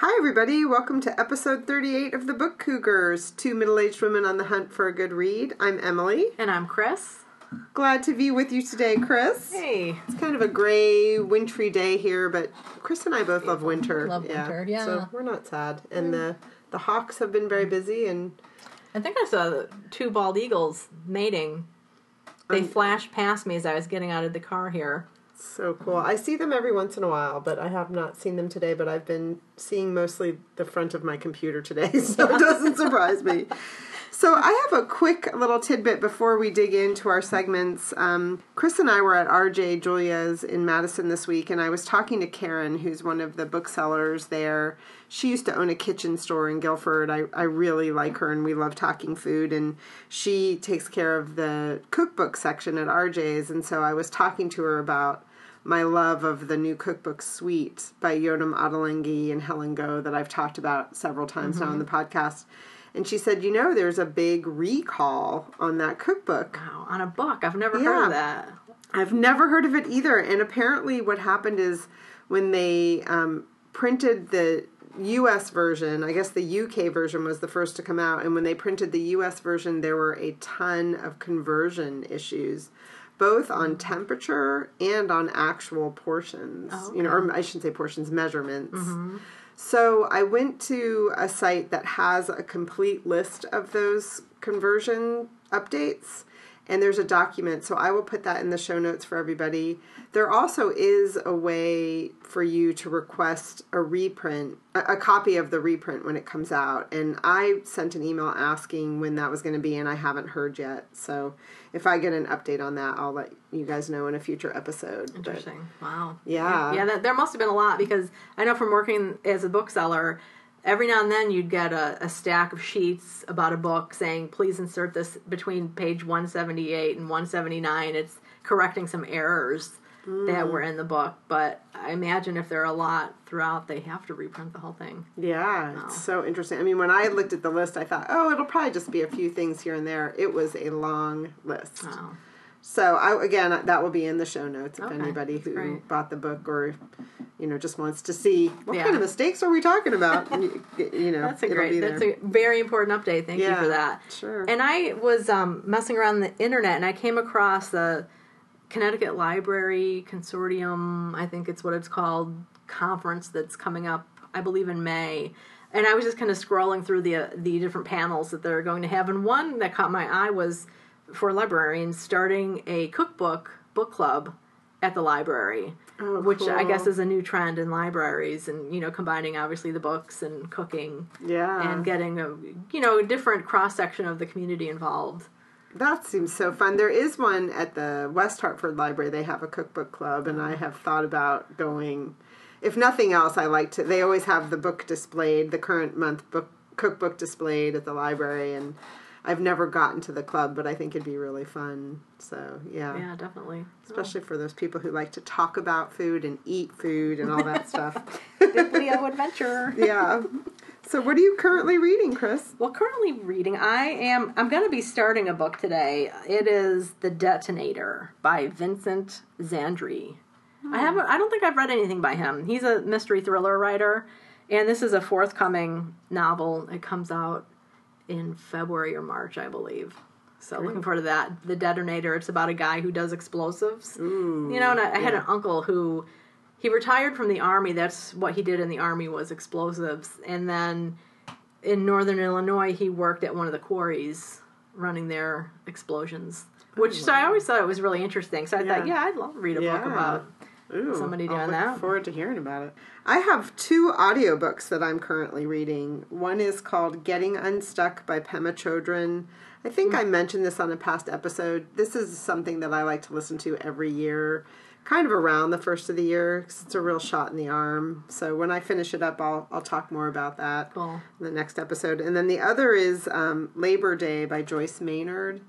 Hi, everybody. Welcome to episode 38 of The Book Cougars, two middle aged women on the hunt for a good read. I'm Emily. And I'm Chris. Glad to be with you today, Chris. Hey. It's kind of a gray, wintry day here, but Chris and I both love winter. Love winter, yeah. So we're not sad. And the, the hawks have been very busy, and I think I saw two bald eagles mating. They Um, flashed past me as I was getting out of the car here. So cool. I see them every once in a while, but I have not seen them today, but I've been seeing mostly the front of my computer today, so it doesn't surprise me. So I have a quick little tidbit before we dig into our segments. Um, Chris and I were at RJ Julia's in Madison this week, and I was talking to Karen, who's one of the booksellers there. She used to own a kitchen store in Guilford. I, I really like her, and we love talking food. And she takes care of the cookbook section at RJ's, and so I was talking to her about my love of the new cookbook Sweet by Yotam Ottolenghi and Helen Goh that I've talked about several times now on the podcast. And she said, you know, there's a big recall on that cookbook. Wow, on a book. I've never Yeah. heard of that. I've never heard of it either. And apparently, what happened is when they um, printed the US version, I guess the UK version was the first to come out. And when they printed the US version, there were a ton of conversion issues, both on temperature and on actual portions. Oh, you know, or I shouldn't say portions, measurements. Mm-hmm. So I went to a site that has a complete list of those conversion updates, and there's a document. So I will put that in the show notes for everybody. There also is a way for you to request a reprint, a, copy of the reprint when it comes out. And I sent an email asking when that was going to be, and I haven't heard yet. So if I get an update on that, I'll let you guys know in a future episode. But- Interesting. Wow. Yeah. Yeah, that, there must have been a lot because I know from working as a bookseller, every now and then you'd get a, a stack of sheets about a book saying, please insert this between page 178 and 179. It's correcting some errors that mm. were in the book. But I imagine if there are a lot throughout, they have to reprint the whole thing. Yeah, oh. it's so interesting. I mean, when I looked at the list, I thought, oh, it'll probably just be a few things here and there. It was a long list. Wow. So, I, again, that will be in the show notes if Okay, anybody who great. bought the book or, you know, just wants to see what Yeah. kind of mistakes are we talking about. you, you know, That's a great. That's a very important update. Thank you for that. sure. And I was um, messing around the internet, and I came across the Connecticut Library Consortium. I think it's what it's called conference that's coming up. I believe in May. And I was just kind of scrolling through the uh, the different panels that they're going to have, and one that caught my eye was for librarians starting a cookbook book club at the library Oh, which I guess is a new trend in libraries, and you know, combining obviously the books and cooking, Yeah. and getting a you know a different cross section of the community involved. That seems so fun. There is one at the West Hartford Library. They have a cookbook club, and I have thought about going. If nothing else, I like to. They always have the book displayed, the current month book cookbook displayed at the library, and I've never gotten to the club, but I think it'd be really fun. So yeah, Yeah, definitely. especially for those people who like to talk about food and eat food and all that stuff. Leo adventure. yeah. So, what are you currently reading, Chris? Well, currently reading, I am. I'm going to be starting a book today. It is The Detonator by Vincent Zandri. I hmm. haven't. I don't think I've read anything by him. He's a mystery thriller writer, and this is a forthcoming novel. It comes out in February or March, I believe. So looking forward to that. The Detonator. It's about a guy who does explosives. Ooh, You know, and I, I had yeah. an uncle who he retired from the army. That's what he did in the army was explosives, and then in northern Illinois, he worked at one of the quarries running their explosions. Which oh, so I always thought it was really interesting. So I thought, Yeah. yeah, I'd love to read a book about. Ooh, somebody I'll doing look that. forward to hearing about it. I have two audiobooks that I'm currently reading. One is called Getting Unstuck by Pema Chodron. I think Hmm. I mentioned this on a past episode. This is something that I like to listen to every year, kind of around the first of the year because it's a real shot in the arm. So when I finish it up, I'll I'll talk more about that Cool. in the next episode. And then the other is um, Labor Day by Joyce Maynard.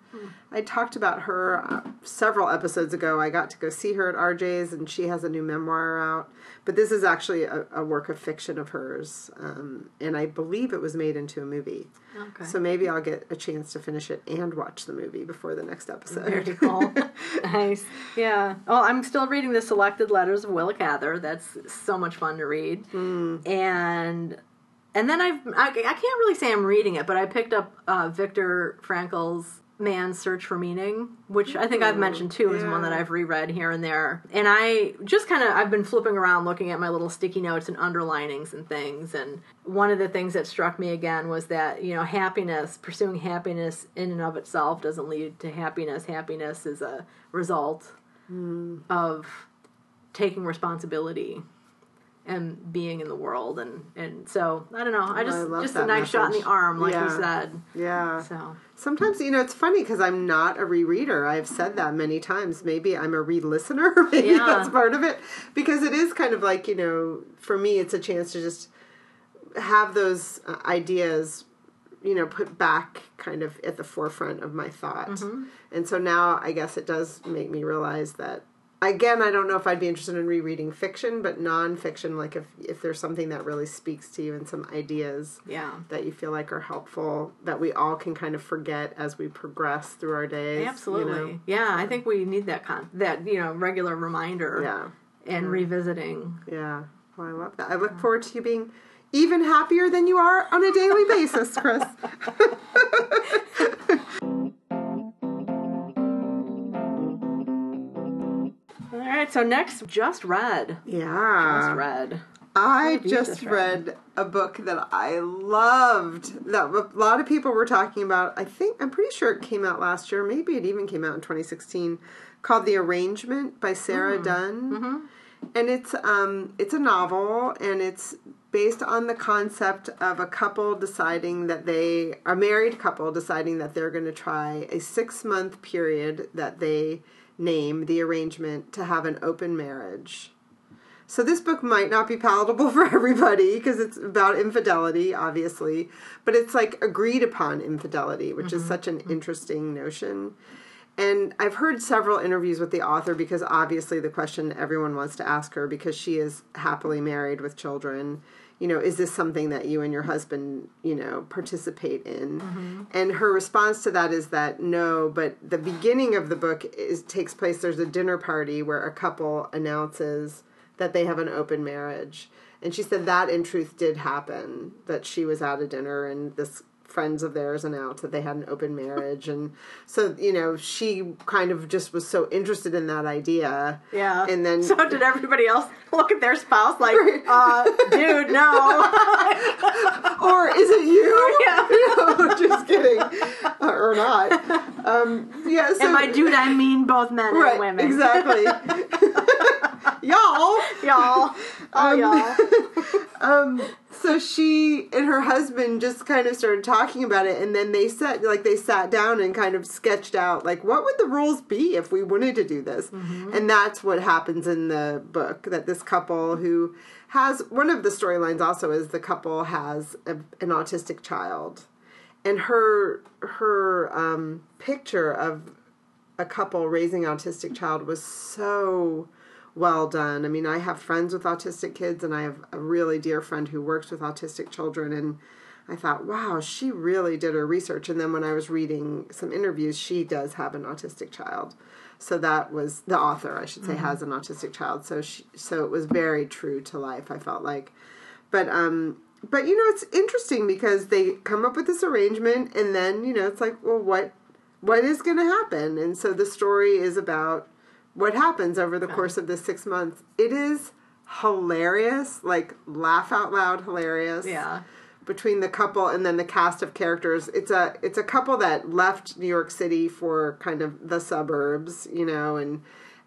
I talked about her uh, several episodes ago. I got to go see her at RJ's, and she has a new memoir out. But this is actually a, a work of fiction of hers, um, and I believe it was made into a movie. Okay. So maybe I'll get a chance to finish it and watch the movie before the next episode. Very cool. nice. Yeah. Oh, I'm still reading the selected letters of Willa Cather. That's so much fun to read. And and then I've I, I can't really say I'm reading it, but I picked up uh, Viktor Frankl's Man's Search for Meaning, which I think I've mentioned too, is one that. I've reread here and there. And I just kind of I've been flipping around looking at my little sticky notes and underlinings and things. And one of the things that struck me again was that you know happiness, pursuing happiness in and of itself doesn't lead to happiness. Happiness is a result hmm. of taking responsibility and being in the world and and so I don't know I just I just a nice shot in the arm like you said Yeah. so Sometimes, you know, it's funny because I'm not a rereader. I've said that many times. Maybe I'm a re-listener. Maybe Yeah. that's part of it. Because it is kind of like, you know, for me, it's a chance to just have those uh, ideas, you know, put back kind of at the forefront of my thought. Mm-hmm. And so now I guess it does make me realize that again, I don't know if I'd be interested in rereading fiction, but nonfiction, like if if there's something that really speaks to you and some ideas yeah that you feel like are helpful that we all can kind of forget as we progress through our days. you absolutely know? yeah I think we need that con that you know regular reminder Yeah. and revisiting Yeah. Well, I love that. I look forward to you being even happier than you are on a daily basis, Chris. right so next just read yeah. just read I just just read a book that I loved that a lot of people were talking about. I think I'm pretty sure it came out last year. Maybe it even came out in 2016. Called The Arrangement by Sarah Dunn, and it's um it's a novel and it's based on the concept of a couple deciding that they a married couple deciding that they're going to try a six month period that they name the arrangement to have an open marriage. So this book might not be palatable for everybody because it's about infidelity, obviously, but it's like agreed upon infidelity, which is mm-hmm. such an mm-hmm. interesting notion. And I've heard several interviews with the author because obviously the question everyone wants to ask her because she is happily married with children, you know, is this something that you and your husband, you know, participate in? Mm-hmm. And her response to that is that no, but the beginning of the book is takes place there's a dinner party where a couple announces that they have an open marriage. And she said that in truth did happen, that she was at a dinner and this friends of theirs announced that they had an open marriage. And so you know she kind of just was so interested in that idea. Yeah. And then so did everybody else look at their spouse like uh dude no. Or is it you? Yeah. Know, just kidding. Uh, or not. Um yeah so and by dude I mean both men and women. exactly. Y'all. Y'all. Oh y'all. um so she and her husband just kind of started talking about it and then they sat like they sat down and kind of sketched out like what would the rules be if we wanted to do this? And that's what happens in the book that this couple who has one of the storylines also is the couple has a, an autistic child. And her her um, picture of a couple raising an autistic child was so well done. I mean, I have friends with autistic kids, and I have a really dear friend who works with autistic children. And I thought, wow, she really did her research. And then when I was reading some interviews, she does have an autistic child. So that was the author, I should say, has an autistic child. So she, so it was very true to life. I felt like, but um, but you know, it's interesting because they come up with this arrangement, and then you know, it's like, well, what what is going to happen? And so the story is about what happens over the course of the six months. It is hilarious, like laugh out loud hilarious. yeah Between the couple and then the cast of characters, it's a it's a couple that left New York City for kind of the suburbs, you know, and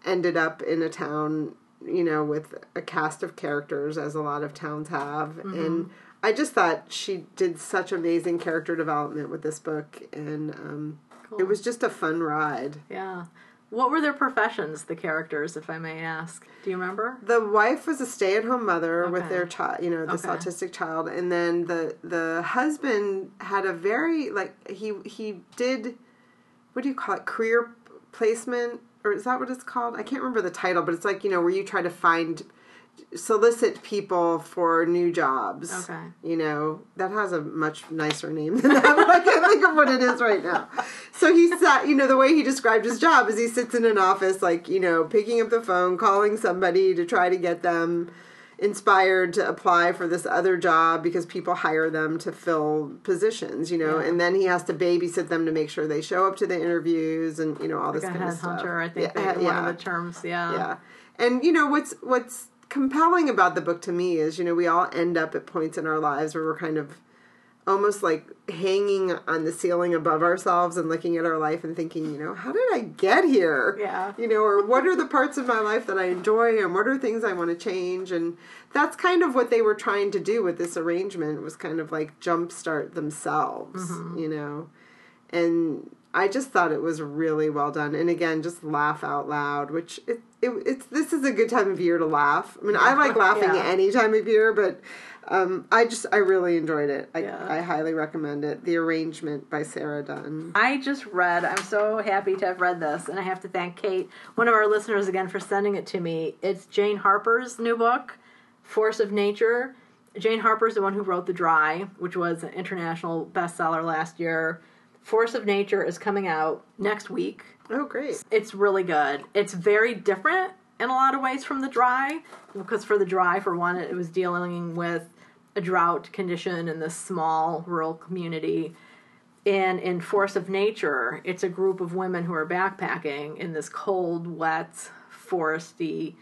ended up in a town, you know, with a cast of characters as a lot of towns have, and I just thought she did such amazing character development with this book, and um, it was just a fun ride. yeah what were their professions the characters if I may ask? Do you remember? The wife was a stay-at-home mother with their child, you know, this Okay. autistic child, and then the the husband had a very like he he did what do you call it career placement? Or is that what it's called? I can't remember the title, but it's like you know where you try to find solicit people for new jobs. Okay. You know, that has a much nicer name than that, but I can't think of what it is right now. So he sat, you know, the way he described his job is he sits in an office, like, you know, picking up the phone, calling somebody to try to get them inspired to apply for this other job because people hire them to fill positions, you know, Yeah. and then he has to babysit them to make sure they show up to the interviews and, you know, all this Like a kind of stuff. headhunter, I think Yeah, one yeah. of the terms. Yeah. Yeah. And you know what's what's compelling about the book to me is, you know, we all end up at points in our lives where we're kind of almost like hanging on the ceiling above ourselves and looking at our life and thinking, you know, how did I get here? Yeah. You know, or what are the parts of my life that I enjoy and what are things I want to change and that's kind of what they were trying to do with this arrangement was kind of like jumpstart themselves, mm-hmm. you know. And I just thought it was really well done. And again, just laugh out loud, which it, it it's this is a good time of year to laugh. I mean, I like laughing Yeah. any time of year, but um, I just I really enjoyed it. I, Yeah. I highly recommend it. The arrangement by Sarah Dunn. I just read, I'm so happy to have read this, and I have to thank Kate, one of our listeners, again for sending it to me. It's Jane Harper's new book, Force of Nature. Jane Harper's the one who wrote The Dry, which was an international bestseller last year. Force of Nature is coming out next week. Oh, great! It's really good. It's very different in a lot of ways from The Dry, because for The Dry, for one, it was dealing with a drought condition in this small rural community and in Force of Nature, it's a group of women who are backpacking in this cold, wet, foresty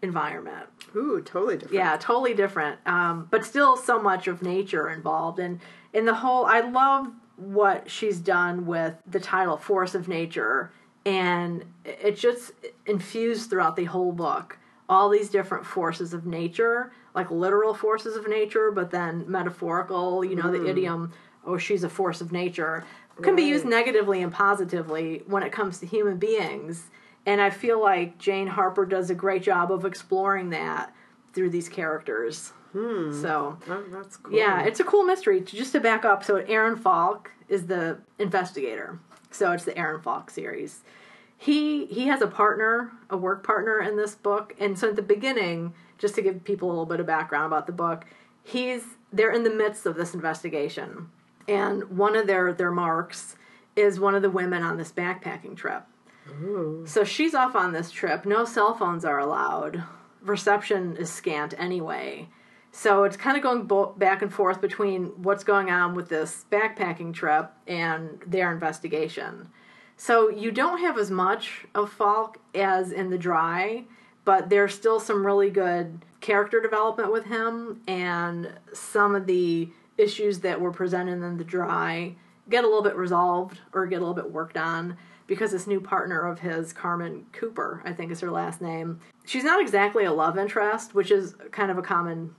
environment. Ooh, totally different. Yeah, totally different, um, but still so much of nature involved. And in the whole, I love what she's done with the title "Force of Nature," and it just infused throughout the whole book all these different forces of nature, like literal forces of nature, but then metaphorical. You know, the mm-hmm. idiom "Oh, she's a force of nature" can be used negatively and positively when it comes to human beings. And I feel like Jane Harper does a great job of exploring that through these characters. Hmm. So, Oh, that's cool. yeah, it's a cool mystery. Just to back up, so Aaron Falk is the investigator. So it's the Aaron Falk series. He he has a partner, a work partner in this book, and so at the beginning, just to give people a little bit of background about the book, he's they're in the midst of this investigation, and one of their their marks is one of the women on this backpacking trip. So she's off on this trip. No cell phones are allowed. Reception is scant anyway. So it's kind of going bo- back and forth between what's going on with this backpacking trip and their investigation. So you don't have as much of Falk as in The Dry, but there's still some really good character development with him, and some of the issues that were presented in The Dry get a little bit resolved or get a little bit worked on because this new partner of his, Carmen Cooper, I think is her last name, she's not exactly a love interest, which is kind of a common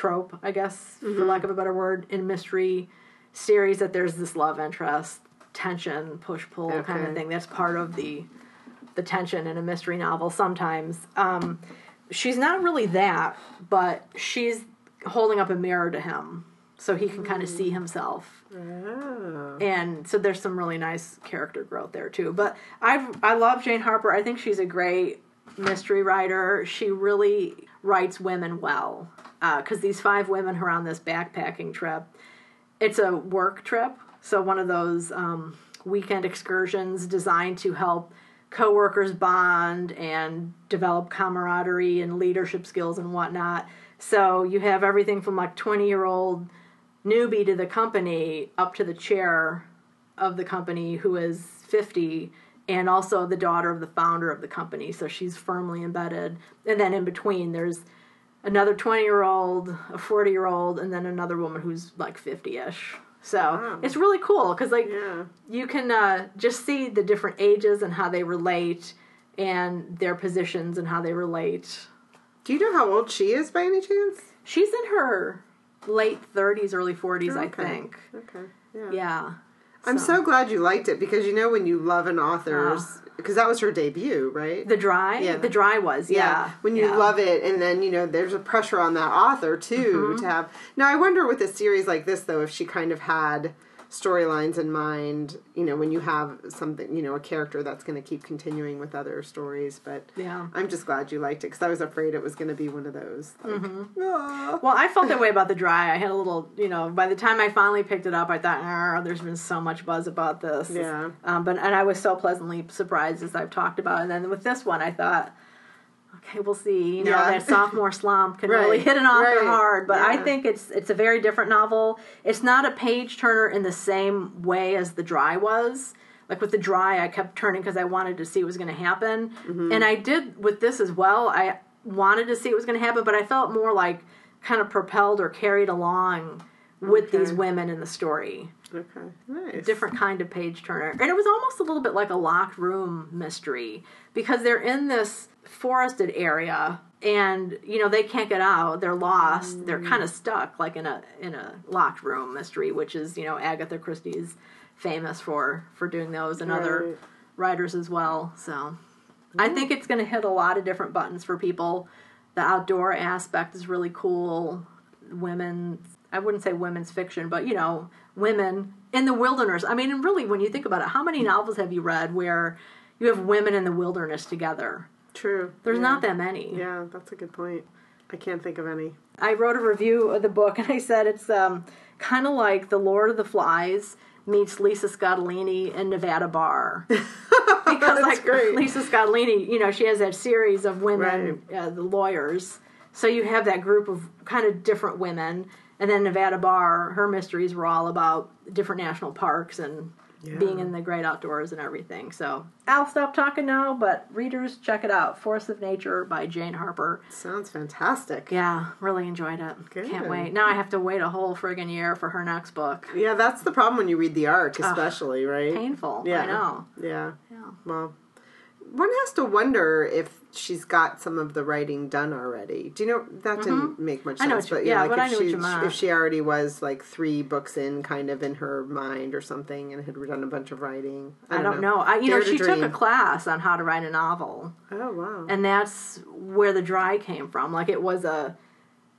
trope, I guess, for lack of a better word, in mystery series that there's this love interest, tension, push pull kind of thing. That's part of the the tension in a mystery novel sometimes. Um, she's not really that, but she's holding up a mirror to him so he can kind of see himself Oh. and so there's some really nice character growth there too. But I I love Jane Harper. I think she's a great mystery writer. She really writes women well because these five women are on this backpacking trip, it's a work trip. So one of those um, weekend excursions designed to help coworkers bond and develop camaraderie and leadership skills and whatnot. So you have everything from like 20 year old newbie to the company up to the chair of the company who is 50 and also the daughter of the founder of the company so she's firmly embedded and then in between there's another 20 year old a 40 year old and then another woman who's like 50ish so Wow. it's really cool because like Yeah. you can uh, just see the different ages and how they relate and their positions and how they relate Do you know how old she is by any chance? she's in her late 30s early 40s i Okay. think Okay. Yeah. yeah I'm so glad you liked it because you know when you love an author's because that was her debut, right? The dry, Yeah. the dry was, yeah. When you yeah. love it, and then you know there's a pressure on that author too Mm-hmm. to have. Now I wonder with a series like this though, if she kind of had storylines in mind. You know, when you have something, you know, a character that's going to keep continuing with other stories. But Yeah. I'm just glad you liked it because I was afraid it was going to be one of those. Like, Mm-hmm. "Ah." Well, I felt that way about the dry. I had a little, you know, by the time I finally picked it up, I thought, "Ah, there's been so much buzz about this. Yeah. Um, but and I was so pleasantly surprised as I've talked about. And then with this one, I thought, okay, we'll see. You know, Yeah. that sophomore slump can really hit an author right, hard. But I think it's it's a very different novel. It's not a page turner in the same way as the dry was. Like with the dry, I kept turning because I wanted to see what was going to happen, Mm-hmm. and I did with this as well. I wanted to see what was going to happen, but I felt more like kind of propelled or carried along with these women in the story Okay. Nice. different kind of page turner. And it was almost a little bit like a locked room mystery because they're in this forested area and you know they can't get out. They're lost. They're kind of mm. stuck like in a in a locked room mystery which is you know agatha christie's famous for for doing those and other writers as well. So i think it's going to hit a lot of different buttons for people. The outdoor aspect is really cool. Women i wouldn't say women's fiction but you know women in the wilderness i mean and really when you think about it how many novels have you read where you have women in the wilderness together True. there's yeah. not that many Yeah, that's a good point. I can't think of any. I wrote a review of the book and I said it's um, kind of like The Lord of the Flies meets Lisa Scottoline in Nevada Barr. because That's like great. Lisa Scottoline, you know, she has that series of women, uh, the lawyers. So you have that group of kind of different women, and then Nevada Barr, her mysteries were all about different national parks and being in the great outdoors and everything. So I'll stop talking now, but readers, check it out. Force of Nature by Jane Harper. Sounds fantastic. Yeah, really enjoyed it. Good. Can't wait. Now I have to wait a whole friggin' year for her next book. Yeah, that's the problem when you read the arc, especially, right? Painful. Yeah. I know. Yeah. Yeah. Well, one has to wonder if she's got some of the writing done already. Do you know that didn't make much Mm-hmm. I sense? know you- but yeah, like but if I know she if she already was like three books in, kind of in her mind or something, and had done a bunch of writing. I don't know. I, you Dare know, she took a class on how to write a novel, Oh wow. and that's where the dry came from. Like it was a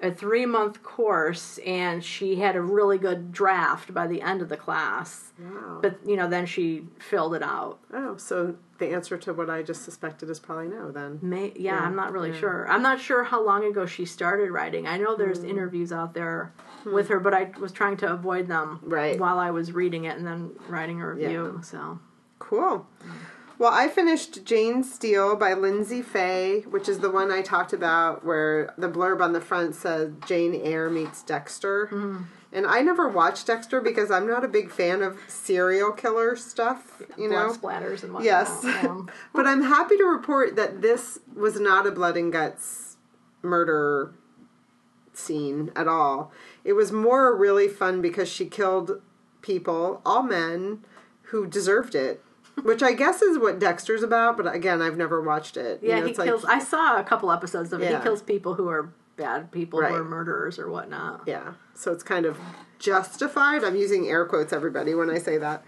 a three month course, and she had a really good draft by the end of the class. wow. But you know, then she filled it out. oh, so the answer to what I just suspected is probably no. Then. May, yeah, Yeah, I'm not really yeah. sure. I'm not sure how long ago she started writing. I know Hmm. there's interviews out there with her, but I was trying to avoid them Right. while I was reading it and then writing a review. Yeah. So Cool. Well, I finished Jane Steele by Lyndsay Faye, which is the one I talked about where the blurb on the front says Jane Eyre meets Dexter. Mm. And I never watched Dexter because I'm not a big fan of serial killer stuff, you know. blood splatters and whatnot. Yes. Yeah. but I'm happy to report that this was not a blood and guts murder scene at all. It was more really fun because she killed people, all men, who deserved it. Which I guess is what Dexter's about, but again, I've never watched it. You Yeah, know, he it's like- kills. I saw a couple episodes of it. Yeah. He kills people who are bad people, who Right. are murderers or whatnot. Yeah. So it's kind of justified. I'm using air quotes, everybody, when I say that.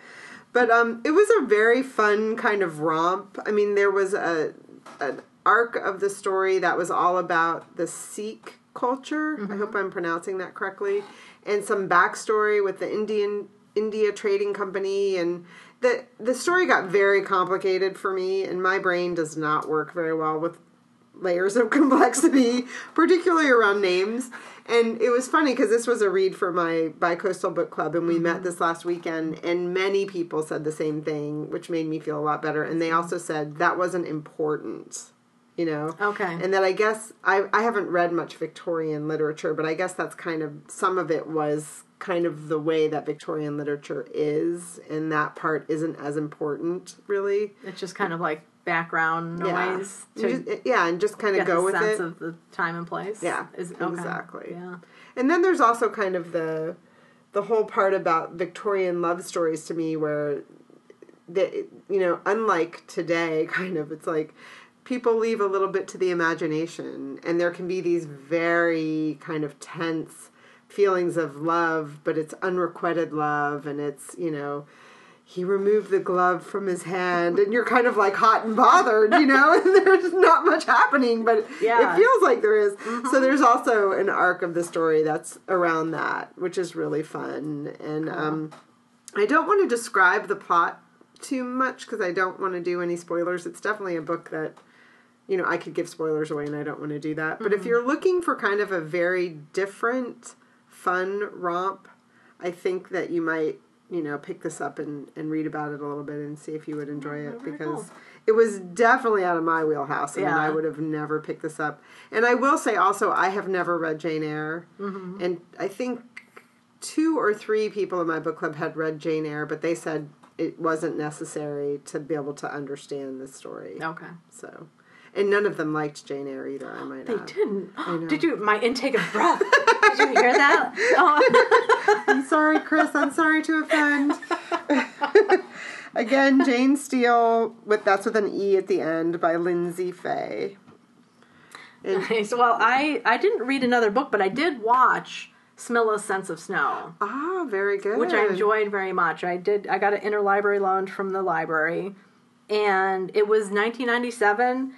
But um, it was a very fun kind of romp. I mean, there was a an arc of the story that was all about the Sikh culture. I hope I'm pronouncing that correctly, and some backstory with the Indian India Trading Company and. The, the story got very complicated for me, and my brain does not work very well with layers of complexity, particularly around names. And it was funny because this was a read for my bicoastal book club, and we met mm-hmm. this last weekend, and many people said the same thing, which made me feel a lot better. And they mm-hmm. also said that wasn't important, you know. Okay. And that I guess I I haven't read much Victorian literature, but I guess that's kind of some of it was kind of the way that Victorian literature is, and that part isn't as important, really. It's just kind of like background noise to just- yeah, and just kind of go the with sense it. of the time and place. Yeah, Is, okay. exactly. Yeah. And then there's also kind of the the whole part about Victorian love stories to me where the you know, unlike today kind of it's like people leave a little bit to the imagination and there can be these very kind of tense feelings of love, but it's unrequited love and it's, you know, he removed the glove from his hand and you're kind of like hot and bothered, you know, and there's not much happening, but Yeah. it feels like there is. So there's also an arc of the story that's around that, which is really fun. And um I don't want to describe the plot too much because I don't want to do any spoilers. It's definitely a book that, you know, I could give spoilers away and I don't want to do that. But Mm-hmm. if you're looking for kind of a very different, fun romp, I think that you might, you know, pick this up and, and read about it a little bit and see if you would enjoy it because cool. it was definitely out of my wheelhouse. I mean, Yeah. I would have never picked this up. And I will say also, I have never read Jane Eyre. Mm-hmm. And I think two or three people in my book club had read Jane Eyre, but they said it wasn't necessary to be able to understand the story. Okay. So, and none of them liked Jane Eyre either. I might They add. didn't. Did you? My intake of breath. Did you hear that? Oh, I'm sorry, Chris. I'm sorry to offend. Again, Jane Steele with that's with an E at the end by Lyndsay Faye. And nice. Well, I I didn't read another book, but I did watch Smilla's Sense of Snow, ah, very good. which I enjoyed very much. I did. I got an interlibrary loan from the library, and it was 1997.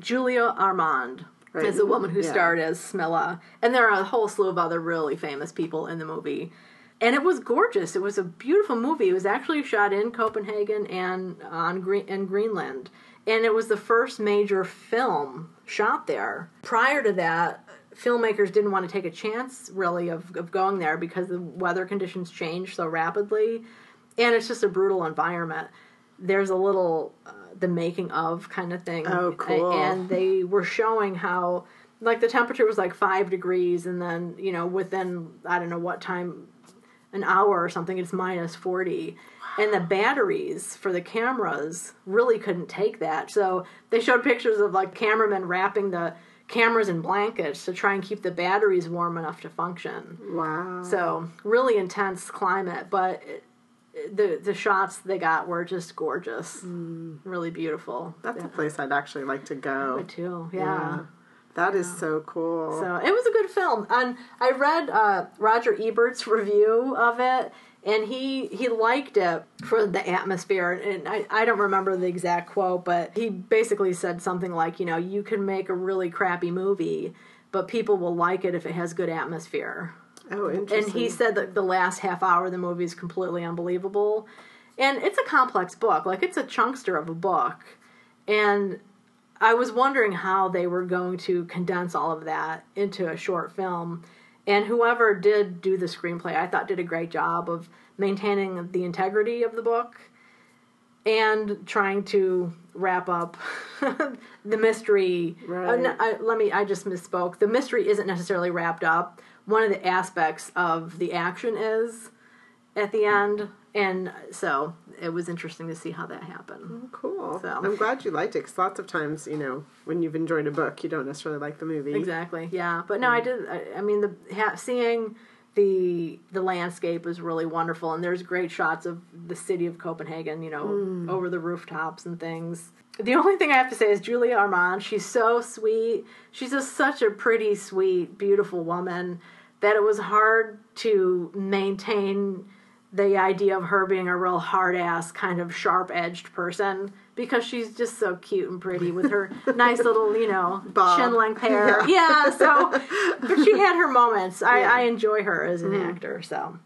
Julia Ormond Right. is the woman who Yeah. starred as Smilla, and there are a whole slew of other really famous people in the movie. And it was gorgeous. It was a beautiful movie. It was actually shot in Copenhagen and on Green in Greenland, and it was the first major film shot there. Prior to that, filmmakers didn't want to take a chance really of, of going there because the weather conditions changed so rapidly, and it's just a brutal environment. There's a little uh, the making of kind of thing. Oh, cool. And they were showing how like the temperature was like five degrees, and then you know within I don't know what time an hour or something, it's minus 40. And the batteries for the cameras really couldn't take that. So they showed pictures of like cameramen wrapping the cameras in blankets to try and keep the batteries warm enough to function. wow. So really intense climate, but it, the the shots they got were just gorgeous, really beautiful. that's yeah. a place I'd actually like to go. Me too. yeah. That is so cool. So it was a good film, and I read uh, Roger Ebert's review of it, and he he liked it for the atmosphere. And I I don't remember the exact quote, but he basically said something like, you know, you can make a really crappy movie, but people will like it if it has good atmosphere. Oh, And he said that the last half hour of the movie is completely unbelievable. And it's a complex book. Like, it's a chunkster of a book. And I was wondering how they were going to condense all of that into a short film. And whoever did do the screenplay, I thought did a great job of maintaining the integrity of the book and trying to wrap up the mystery. Right. Uh, no, I, let me. I just misspoke. The mystery isn't necessarily wrapped up. One of the aspects of the action is at the end, and so it was interesting to see how that happened. Oh, cool. So- I'm glad you liked it because lots of times, you know, when you've enjoyed a book, you don't necessarily like the movie. Exactly. Yeah, but no, I mm. did. I, I mean, the ha, seeing the the landscape was really wonderful, and there's great shots of the city of Copenhagen. You know, mm. over the rooftops and things. The only thing I have to say is Julia Ormond. She's so sweet. She's just such a pretty, sweet, beautiful woman that it was hard to maintain the idea of her being a real hard ass kind of sharp edged person because she's just so cute and pretty with her nice little you know chin length hair Yeah. yeah. so but she had her moments I, Yeah. I enjoy her as an mm-hmm. actor so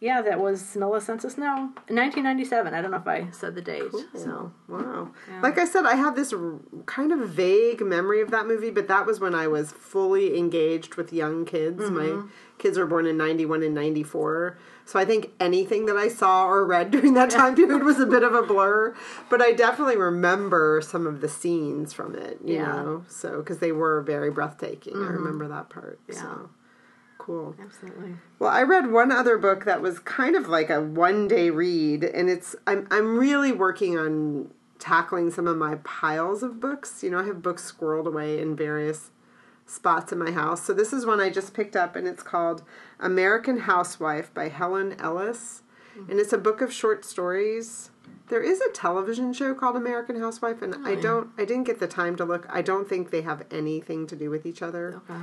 yeah that was Smilla Sense of Snow 1997 I don't know if I said the date so Wow. Like I said, I have this r- kind of vague memory of that movie, but that was when I was fully engaged with young kids. Mm-hmm. My kids were born in 91 and 94. So I think anything that I saw or read during that time period was a bit of a blur. But I definitely remember some of the scenes from it, you Yeah. Mm-hmm. know? So, because they were very breathtaking. I remember that part. Yeah. So, cool. absolutely Well, I read one other book that was kind of like a one day read, and it's I'm I'm really working on tackling some of my piles of books. You know, I have books squirreled away in various spots in my house. So this is one I just picked up, and it's called American Housewife by Helen Ellis, and it's a book of short stories. There is a television show called American Housewife, and I don't I didn't get the time to look. I don't think they have anything to do with each other. okay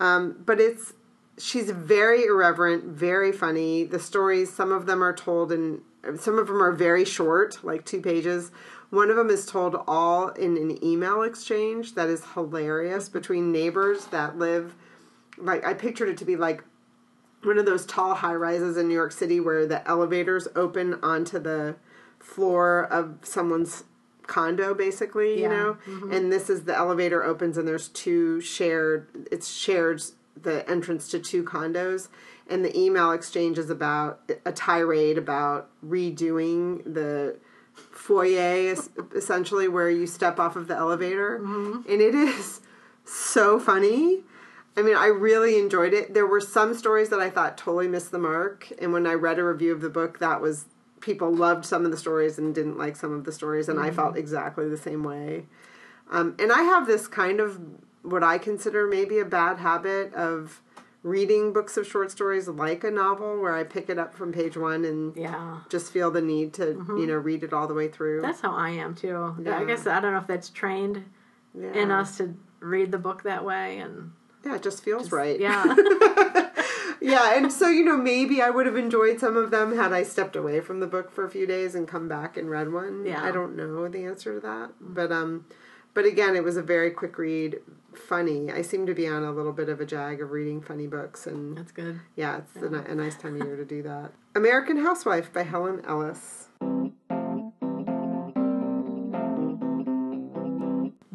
Um, but it's she's very irreverent, very funny. The stories, some of them are told in, some of them are very short, like two pages. One of them is told all in an email exchange that is hilarious between neighbors that live. Like I pictured it to be like one of those tall high rises in New York City where the elevators open onto the floor of someone's condo basically yeah. you know mm-hmm. and this is the elevator opens and there's two shared it's shared the entrance to two condos and the email exchange is about a tirade about redoing the foyer essentially where you step off of the elevator and it is so funny I mean, I really enjoyed it. There were some stories that I thought totally missed the mark, and when I read a review of the book, that was people loved some of the stories and didn't like some of the stories, and I felt exactly the same way. Um, and I have this kind of what I consider maybe a bad habit of reading books of short stories like a novel, where I pick it up from page one and Yeah. just feel the need to, you know, read it all the way through. That's how I am too. Yeah. I guess I don't know if that's trained yeah. in us to read the book that way and Yeah, it just feels right. yeah. yeah, and so you know, maybe I would have enjoyed some of them had I stepped away from the book for a few days and come back and read one. Yeah. I don't know the answer to that, but um, but again, it was a very quick read, funny. I seem to be on a little bit of a jag of reading funny books, and That's good. yeah, it's A, a nice time of year to do that. American Housewife by Helen Ellis.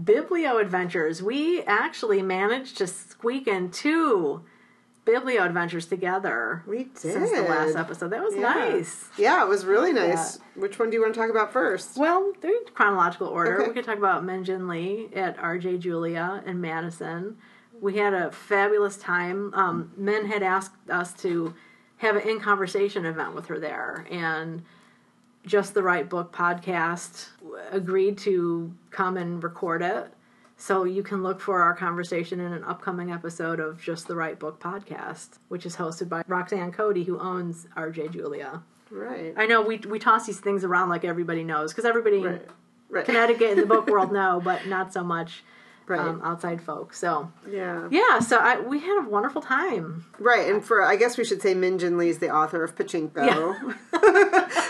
Biblio Adventures. We actually managed to squeak in two Biblio Adventures together We did since the last episode. That was Yeah. nice. Yeah, it was really nice. Which one do you want to talk about first? Well, they're in chronological order. Okay. We could talk about Min Jin Lee at RJ Julia in Madison. We had a fabulous time. Um, Min had asked us to have an in conversation event with her there, and Just the Right Book podcast agreed to come and record it. So you can look for our conversation in an upcoming episode of Just the Right Book podcast, which is hosted by Roxanne Coady, who owns RJ Julia. Right. I know we we toss these things around like everybody knows because everybody Right. Right. Connecticut in the book world know, but not so much Right. um, outside folks. So yeah. yeah, so I, we had a wonderful time. Right, and for I guess we should say Min Jin Lee's the author of Pachinko,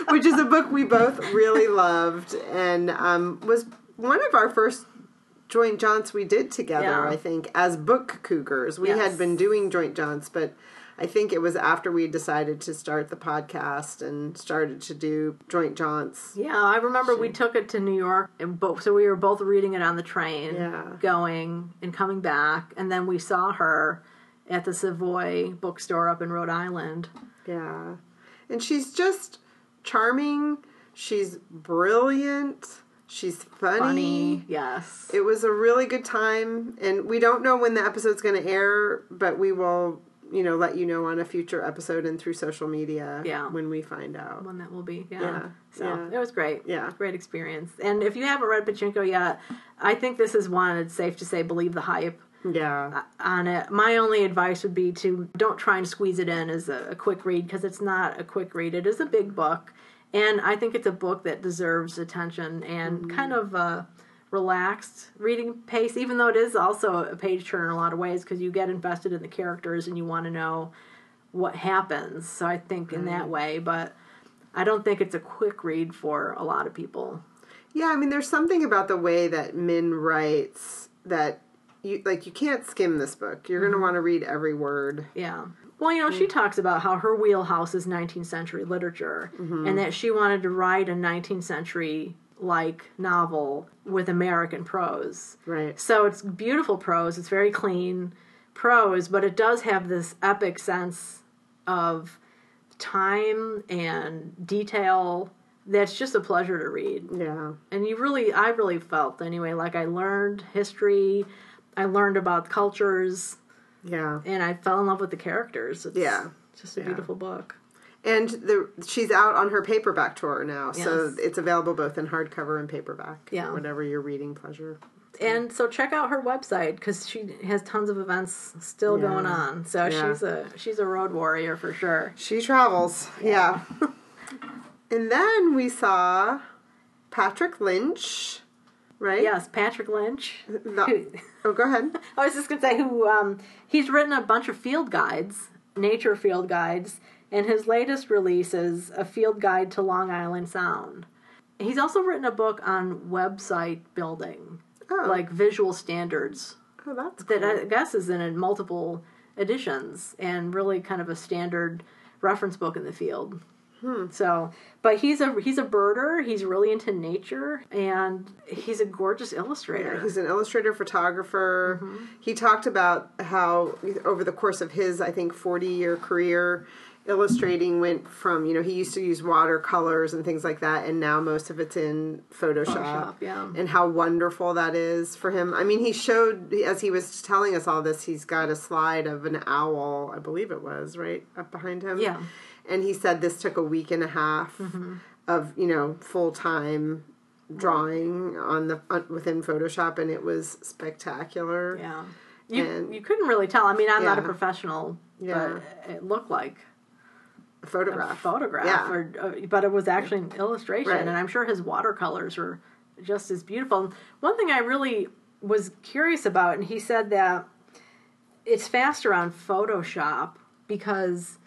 which is a book we both really loved and um, was one of our first joint jaunts we did together. Yeah. I think as book cougars, we Yes. had been doing joint jaunts, but I think it was after we decided to start the podcast and started to do joint jaunts. Yeah, I remember we took it to New York, and both so we were both reading it on the train, Yeah. going and coming back, and then we saw her at the Savoy bookstore up in Rhode Island. Yeah, and she's just charming. She's brilliant. She's Funny, yes. It was a really good time, and we don't know when the episode's going to air, but we will, you know, let you know on a future episode and through social media Yeah. when we find out. When that will be, yeah. Yeah, So yeah. it was great. Yeah. great experience. And if you haven't read Pachinko yet, I think this is one. It's safe to say, believe the hype. Yeah, uh, on it. My only advice would be to don't try and squeeze it in as a, a quick read because it's not a quick read. It is a big book, and I think it's a book that deserves attention and mm-hmm. kind of a relaxed reading pace. Even though it is also a page turner in a lot of ways because you get invested in the characters and you want to know what happens. So I think in that mm-hmm. way, but I don't think it's a quick read for a lot of people. yeah. I mean, there's something about the way that Min writes that you like. You can't skim this book. You're Mm-hmm. going to want to read every word. Yeah. Well, you know, she mm. talks about how her wheelhouse is 19th century literature mm-hmm. and that she wanted to write a 19th century like novel with American prose. Right. So it's beautiful prose, it's very clean prose, but it does have this epic sense of time and detail that's just a pleasure to read Yeah. and you really i really felt anyway like i learned history i learned about cultures Yeah. and i fell in love with the characters it's Yeah. just a Yeah. beautiful book And the she's out on her paperback tour now, so it's available both in hardcover and paperback. Yeah. Whatever your reading pleasure. and so check out her website because she has tons of events still Yeah. going on so Yeah. she's a she's a road warrior for sure She travels. Yeah. and then we saw Patrick Lynch, right? yes patrick lynch The- oh, go ahead. I was just gonna say who um, he's written a bunch of field guides, nature field guides, and his latest release is a field guide to Long Island Sound. He's also written a book on website building, Oh. like visual standards Oh, that's that. I guess is in multiple editions and really kind of a standard reference book in the field. Hmm. So, but he's a he's a birder. He's really into nature, and he's a gorgeous illustrator. He's an illustrator, photographer. Mm-hmm. He talked about how over the course of his, I think, forty-year career, illustrating went from you know he used to use watercolors and things like that, and now most of it's in Photoshop. Photoshop, yeah. And how wonderful that is for him. I mean, he showed as he was telling us all this, he's got a slide of an owl, I believe it was right up behind him. Yeah. And he said this took a week and a half Mm-hmm. of you know full time drawing on the on, within Photoshop, and it was spectacular. Yeah. You, And- you couldn't really tell. I mean, I'm not a professional, Yeah. but it looked like A a photograph. photograph, Yeah. or, uh, but it was actually an illustration, Right. and I'm sure his watercolors were just as beautiful. One thing I really was curious about, and he said that it's faster on Photoshop because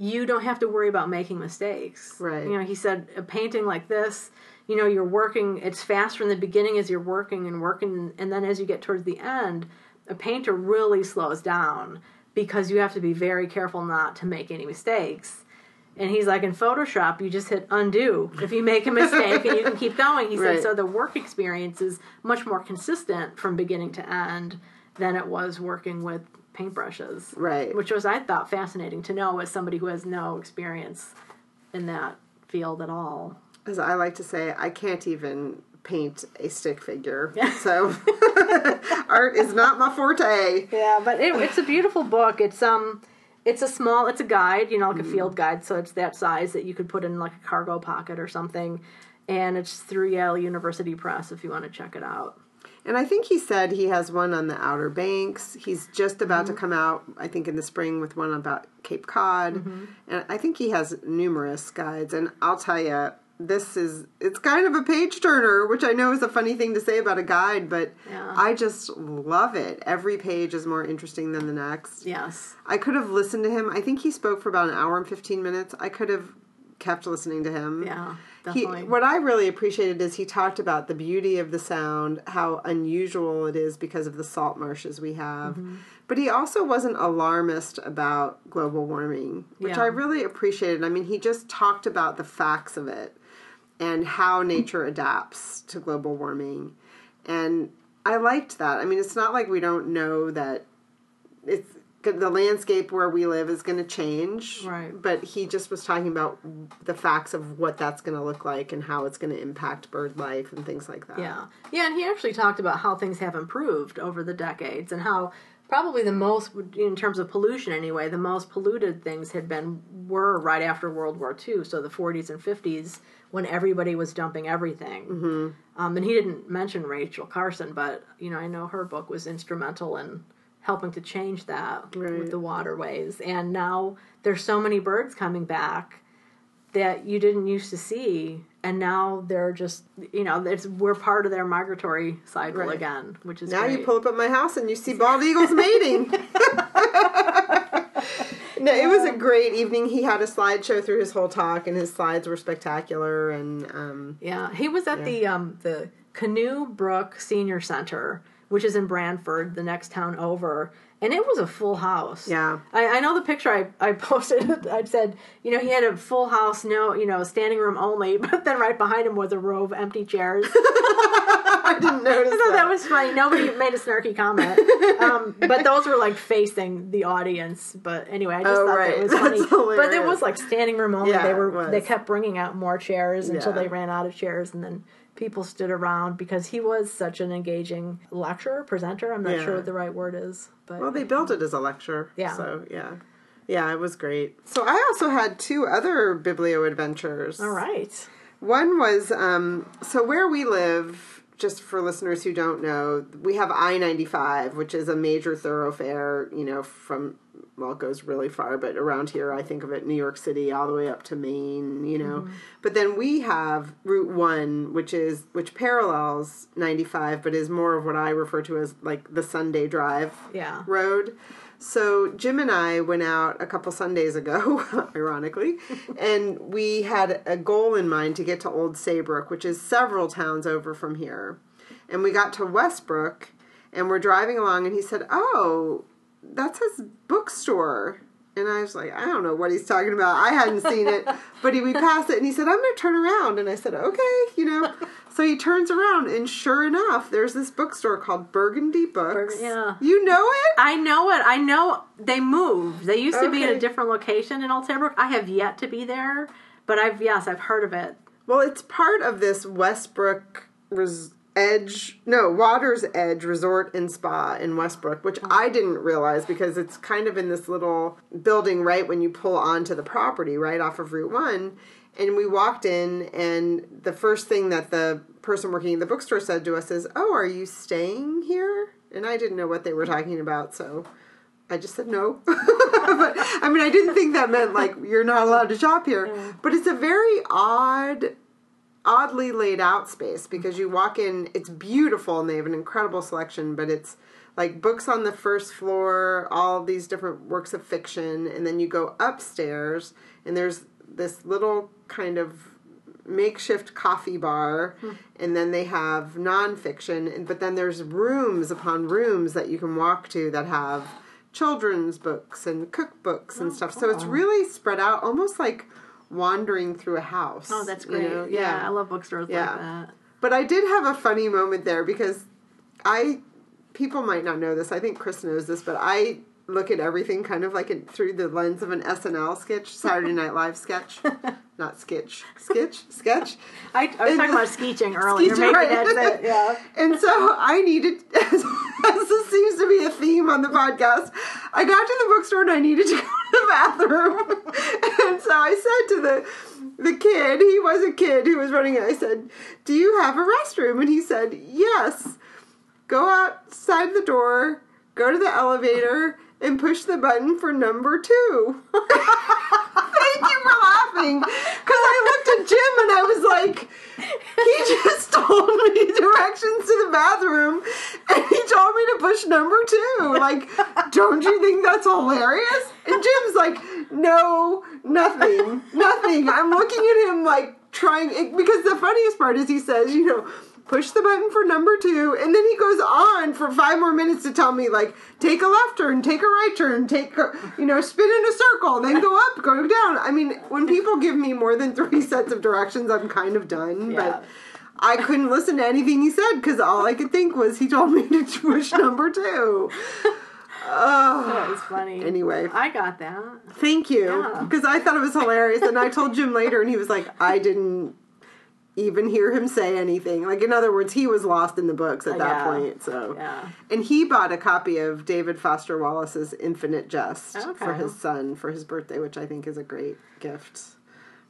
you don't have to worry about making mistakes. Right. You know, he said a painting like this, you know, you're working, it's faster in the beginning as you're working and working, and then as you get towards the end, a painter really slows down because you have to be very careful not to make any mistakes. And he's like, in Photoshop, you just hit undo if you make a mistake and you can keep going. He said, so the work experience is much more consistent from beginning to end than it was working with paintbrushes. Right. Which was, I thought, fascinating to know as somebody who has no experience in that field at all. As I like to say, I can't even paint a stick figure. so art is not my forte. Yeah, but it, it's a beautiful book. It's um, it's a small, it's a guide, you know, like a field guide, so it's that size that you could put in like a cargo pocket or something. And it's through Yale University Press if you want to check it out. And I think he said he has one on the Outer Banks. He's just about to mm-hmm. come out, I think, in the spring with one about Cape Cod. Mm-hmm. And I think he has numerous guides. And I'll tell you, this is, it's kind of a page turner, which I know is a funny thing to say about a guide, but Yeah. I just love it. Every page is more interesting than the next. Yes. I could have listened to him. I think he spoke for about an hour and 15 minutes. I could have kept listening to him. Yeah, He, what I really appreciated is he talked about the beauty of the sound, how unusual it is because of the salt marshes we have. Mm-hmm. But he also wasn't alarmist about global warming, which Yeah. I really appreciated. I mean, he just talked about the facts of it and how nature adapts to global warming. And I liked that. I mean, it's not like we don't know that it's the landscape where we live is going to change. Right. But he just was talking about the facts of what that's going to look like and how it's going to impact bird life and things like that. Yeah. Yeah, and he actually talked about how things have improved over the decades and how probably the most in terms of pollution anyway, the most polluted things had been were right after World War II, so the 40s and 50s when everybody was dumping everything. Mm-hmm. Um, and he didn't mention Rachel Carson, but you know, I know her book was instrumental in helping to change that Right. with the waterways. And now there's so many birds coming back that you didn't used to see and now they're just you know it's we're part of their migratory cycle Right. again which is Now great. you pull up at my house and you see bald eagles mating. no, it was a great evening. He had a slideshow through his whole talk, and his slides were spectacular. And um, yeah he was at the um the canoe brook senior center which is in Branford the next town over. And it was a full house. Yeah. i, I know the picture I, I posted. I said you know he had a full house no you know standing room only but then right behind him was a row of empty chairs I didn't notice I thought that. that was funny. Nobody made a snarky comment, um, but those were like facing the audience. But anyway, I just Oh, thought right. that was funny. But it was like standing room only. Yeah, they were they kept bringing out more chairs until Yeah. they ran out of chairs, and then people stood around because he was such an engaging lecturer, presenter. I'm not Yeah. sure what the right word is, but Well, they built it as a lecture. Yeah. So yeah, yeah, it was great. So I also had two other biblio adventures. all right. One was um, so where we live. Just for listeners who don't know, we have I ninety five, which is a major thoroughfare. You know, from well, it goes really far, but around here, I think of it New York City all the way up to Maine. You know, mm-hmm. but then we have Route One, which is which parallels ninety five, but is more of what I refer to as like the Sunday Drive Yeah. road. So Jim and I went out a couple Sundays ago, ironically, and we had a goal in mind to get to Old Saybrook, which is several towns over from here. And we got to Westbrook, and we're driving along, and he said, "Oh, that's his bookstore. And I was like, I don't know what he's talking about. I hadn't seen it, but he, we passed it, and he said, "I'm going to turn around." And I said, "Okay," you know. So he turns around, and sure enough, there's this bookstore called Burgundy Books. yeah. you know it. I know it. I know they moved. They used to be at a different location in Old Saybrook. I have yet to be there, but I've yes, I've heard of it. Well, it's part of this Westbrook res- Edge, no, Water's Edge Resort and Spa in Westbrook, which I didn't realize because it's kind of in this little building right when you pull onto the property, right off of Route 1. And we walked in, and the first thing that the person working at the bookstore said to us is, Oh, are you staying here? And I didn't know what they were talking about, so I just said no. but I mean, I didn't think that meant like you're not allowed to shop here. But it's a very odd, oddly laid out space because you walk in, it's beautiful and they have an incredible selection, but it's like books on the first floor, all these different works of fiction, and then you go upstairs and there's this little kind of makeshift coffee bar hmm. and then they have nonfiction and but then there's rooms upon rooms that you can walk to that have children's books and cookbooks and oh, stuff. So it's really spread out almost like wandering through a house Oh, that's you great. know? yeah. I love bookstores Yeah. like that. but I did have a funny moment there because I people might not know this. I think Chris knows this, but I look at everything kind of like it through the lens of an SNL sketch, Saturday Night Live sketch, not sketch, sketch, sketch. I, I was And- talking about skeeching earlier. Skeeching, right. it. Yeah. And so I needed, as, as this seems to be a theme on the podcast, I got to the bookstore and I needed to go to the bathroom. and so I said to the the kid, he was a kid who was running it, I said, Do you have a restroom? And he said, Yes. Go outside the door, go to the elevator, and push the button for number two. Thank you for laughing. Because I looked at Jim and I was like, he just told me directions to the bathroom and he told me to push number two. Like, don't you think that's hilarious? And Jim's like, no, nothing, nothing. I'm looking at him like trying, because the funniest part is he says, you know, push the button for number two, and then he goes on for five more minutes to tell me like take a left turn, take a right turn, take a, you know spin in a circle, then go up, go down. I mean, when people give me more than three sets of directions, I'm kind of done. Yeah. But I couldn't listen to anything he said because all I could think was he told me to push number two. Oh, That was funny. Anyway. I got that. thank you Yeah. because I thought it was hilarious, and I told Jim later, and he was like, I didn't even hear him say anything. Like in other words, he was lost in the books at that Yeah. point. So Yeah. and he bought a copy of David Foster Wallace's Infinite Jest Okay. for his son for his birthday, which I think is a great gift.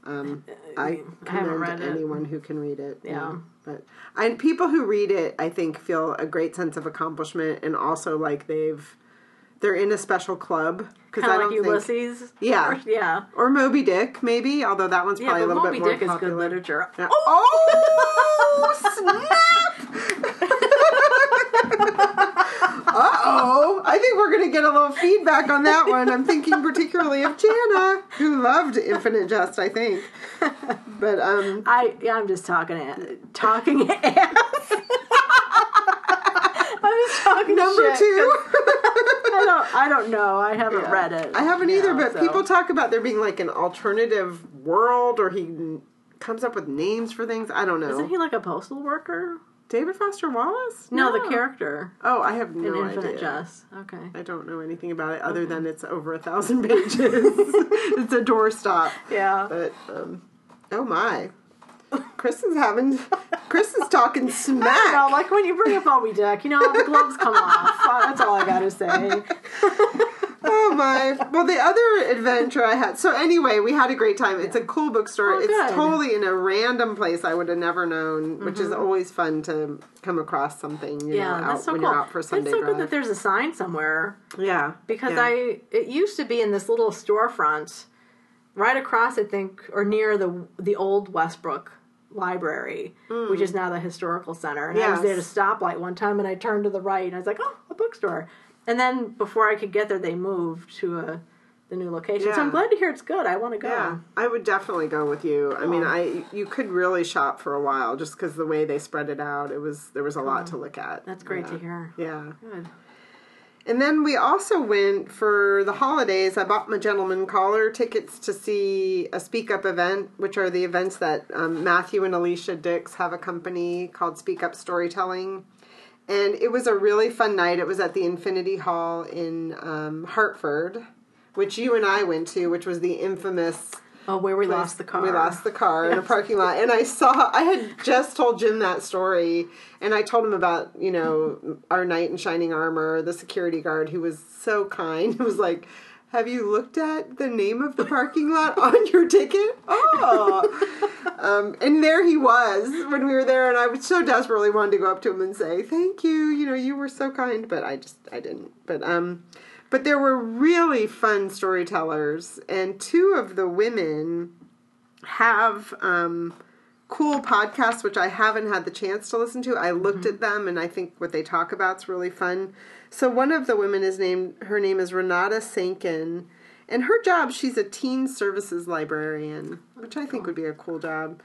Um, I I commend it. anyone who can read it. you Yeah. know. but and people who read it, I think, feel a great sense of accomplishment and also like they've they're in a special club because I of don't like think Ulysses. Yeah. Yeah. or Moby Dick maybe, although that one's Yeah, probably but a little Moby bit more Dick is popular. good literature. Yeah. Oh, snap! uh oh. I think we're going to get a little feedback on that one. I'm thinking particularly of Jana, who loved Infinite Jest, I think. But, um, I yeah, I'm just talking talking ass. I'm talking number shit, two. I don't I don't know. I haven't Yeah. read it. I haven't either, know, but so. people talk about there being like an alternative world or he comes up with names for things. I don't know. Isn't he like a postal worker? David Foster Wallace? No, the character Oh, I have no Infinite idea. Jest. Okay. I don't know anything about it other than it's over a thousand pages. it's a doorstop. Yeah. But um, oh my, Chris is having Chris is talking I smack. don't know, like when you bring up Moby Dick, you know, the gloves come off. That's all I gotta say. Oh my! Well, the other adventure I had. So anyway, we had a great time. It's a cool bookstore. Oh, it's totally in a random place I would have never known, which is always fun to come across something. You Mm-hmm. Yeah, know, out that's so when cool. you're out for Sunday it's so drive. good that there's a sign somewhere yeah, because yeah. I it used to be in this little storefront right across, I think, or near the the old Westbrook Library, which is now the historical center. And I was Hmm. Yes. there to stoplight one time, and I turned to the right, and I was like, "Oh, a bookstore." And then before I could get there, they moved to a the new location. So I'm glad to hear it's good. I want to go. Yeah, I would definitely go with you. I mean, I you could really shop for a while just because the way they spread it out. It was there was a lot to look at. That's great yeah. to hear. Yeah, Good. And then we also went for the holidays. I bought my gentleman caller tickets to see a Speak Up event, which are the events that um, Matthew and Elysha Dicks have a company called Speak Up Storytelling. And it was a really fun night. It was at the Infinity Hall in um, Hartford, which you and I went to, which was the infamous Oh, where we lost the car. we lost the car in a parking lot, and I saw. I had just told Jim that story, and I told him about you know our knight in shining armor, the security guard who was so kind. He was like, "Have you looked at the name of the parking lot on your ticket?" Oh, um, and there he was when we were there, and I was so desperately wanted to go up to him and say, "Thank you, you know, you were so kind," but I just I didn't. But um, but there were really fun storytellers, and two of the women have um, cool podcasts, which I haven't had the chance to listen to. I looked at them, and I think what they talk about is really fun. So one of the women is named. Her name is Renata Sancken, and her job she's a teen services librarian, which I think would be a cool job.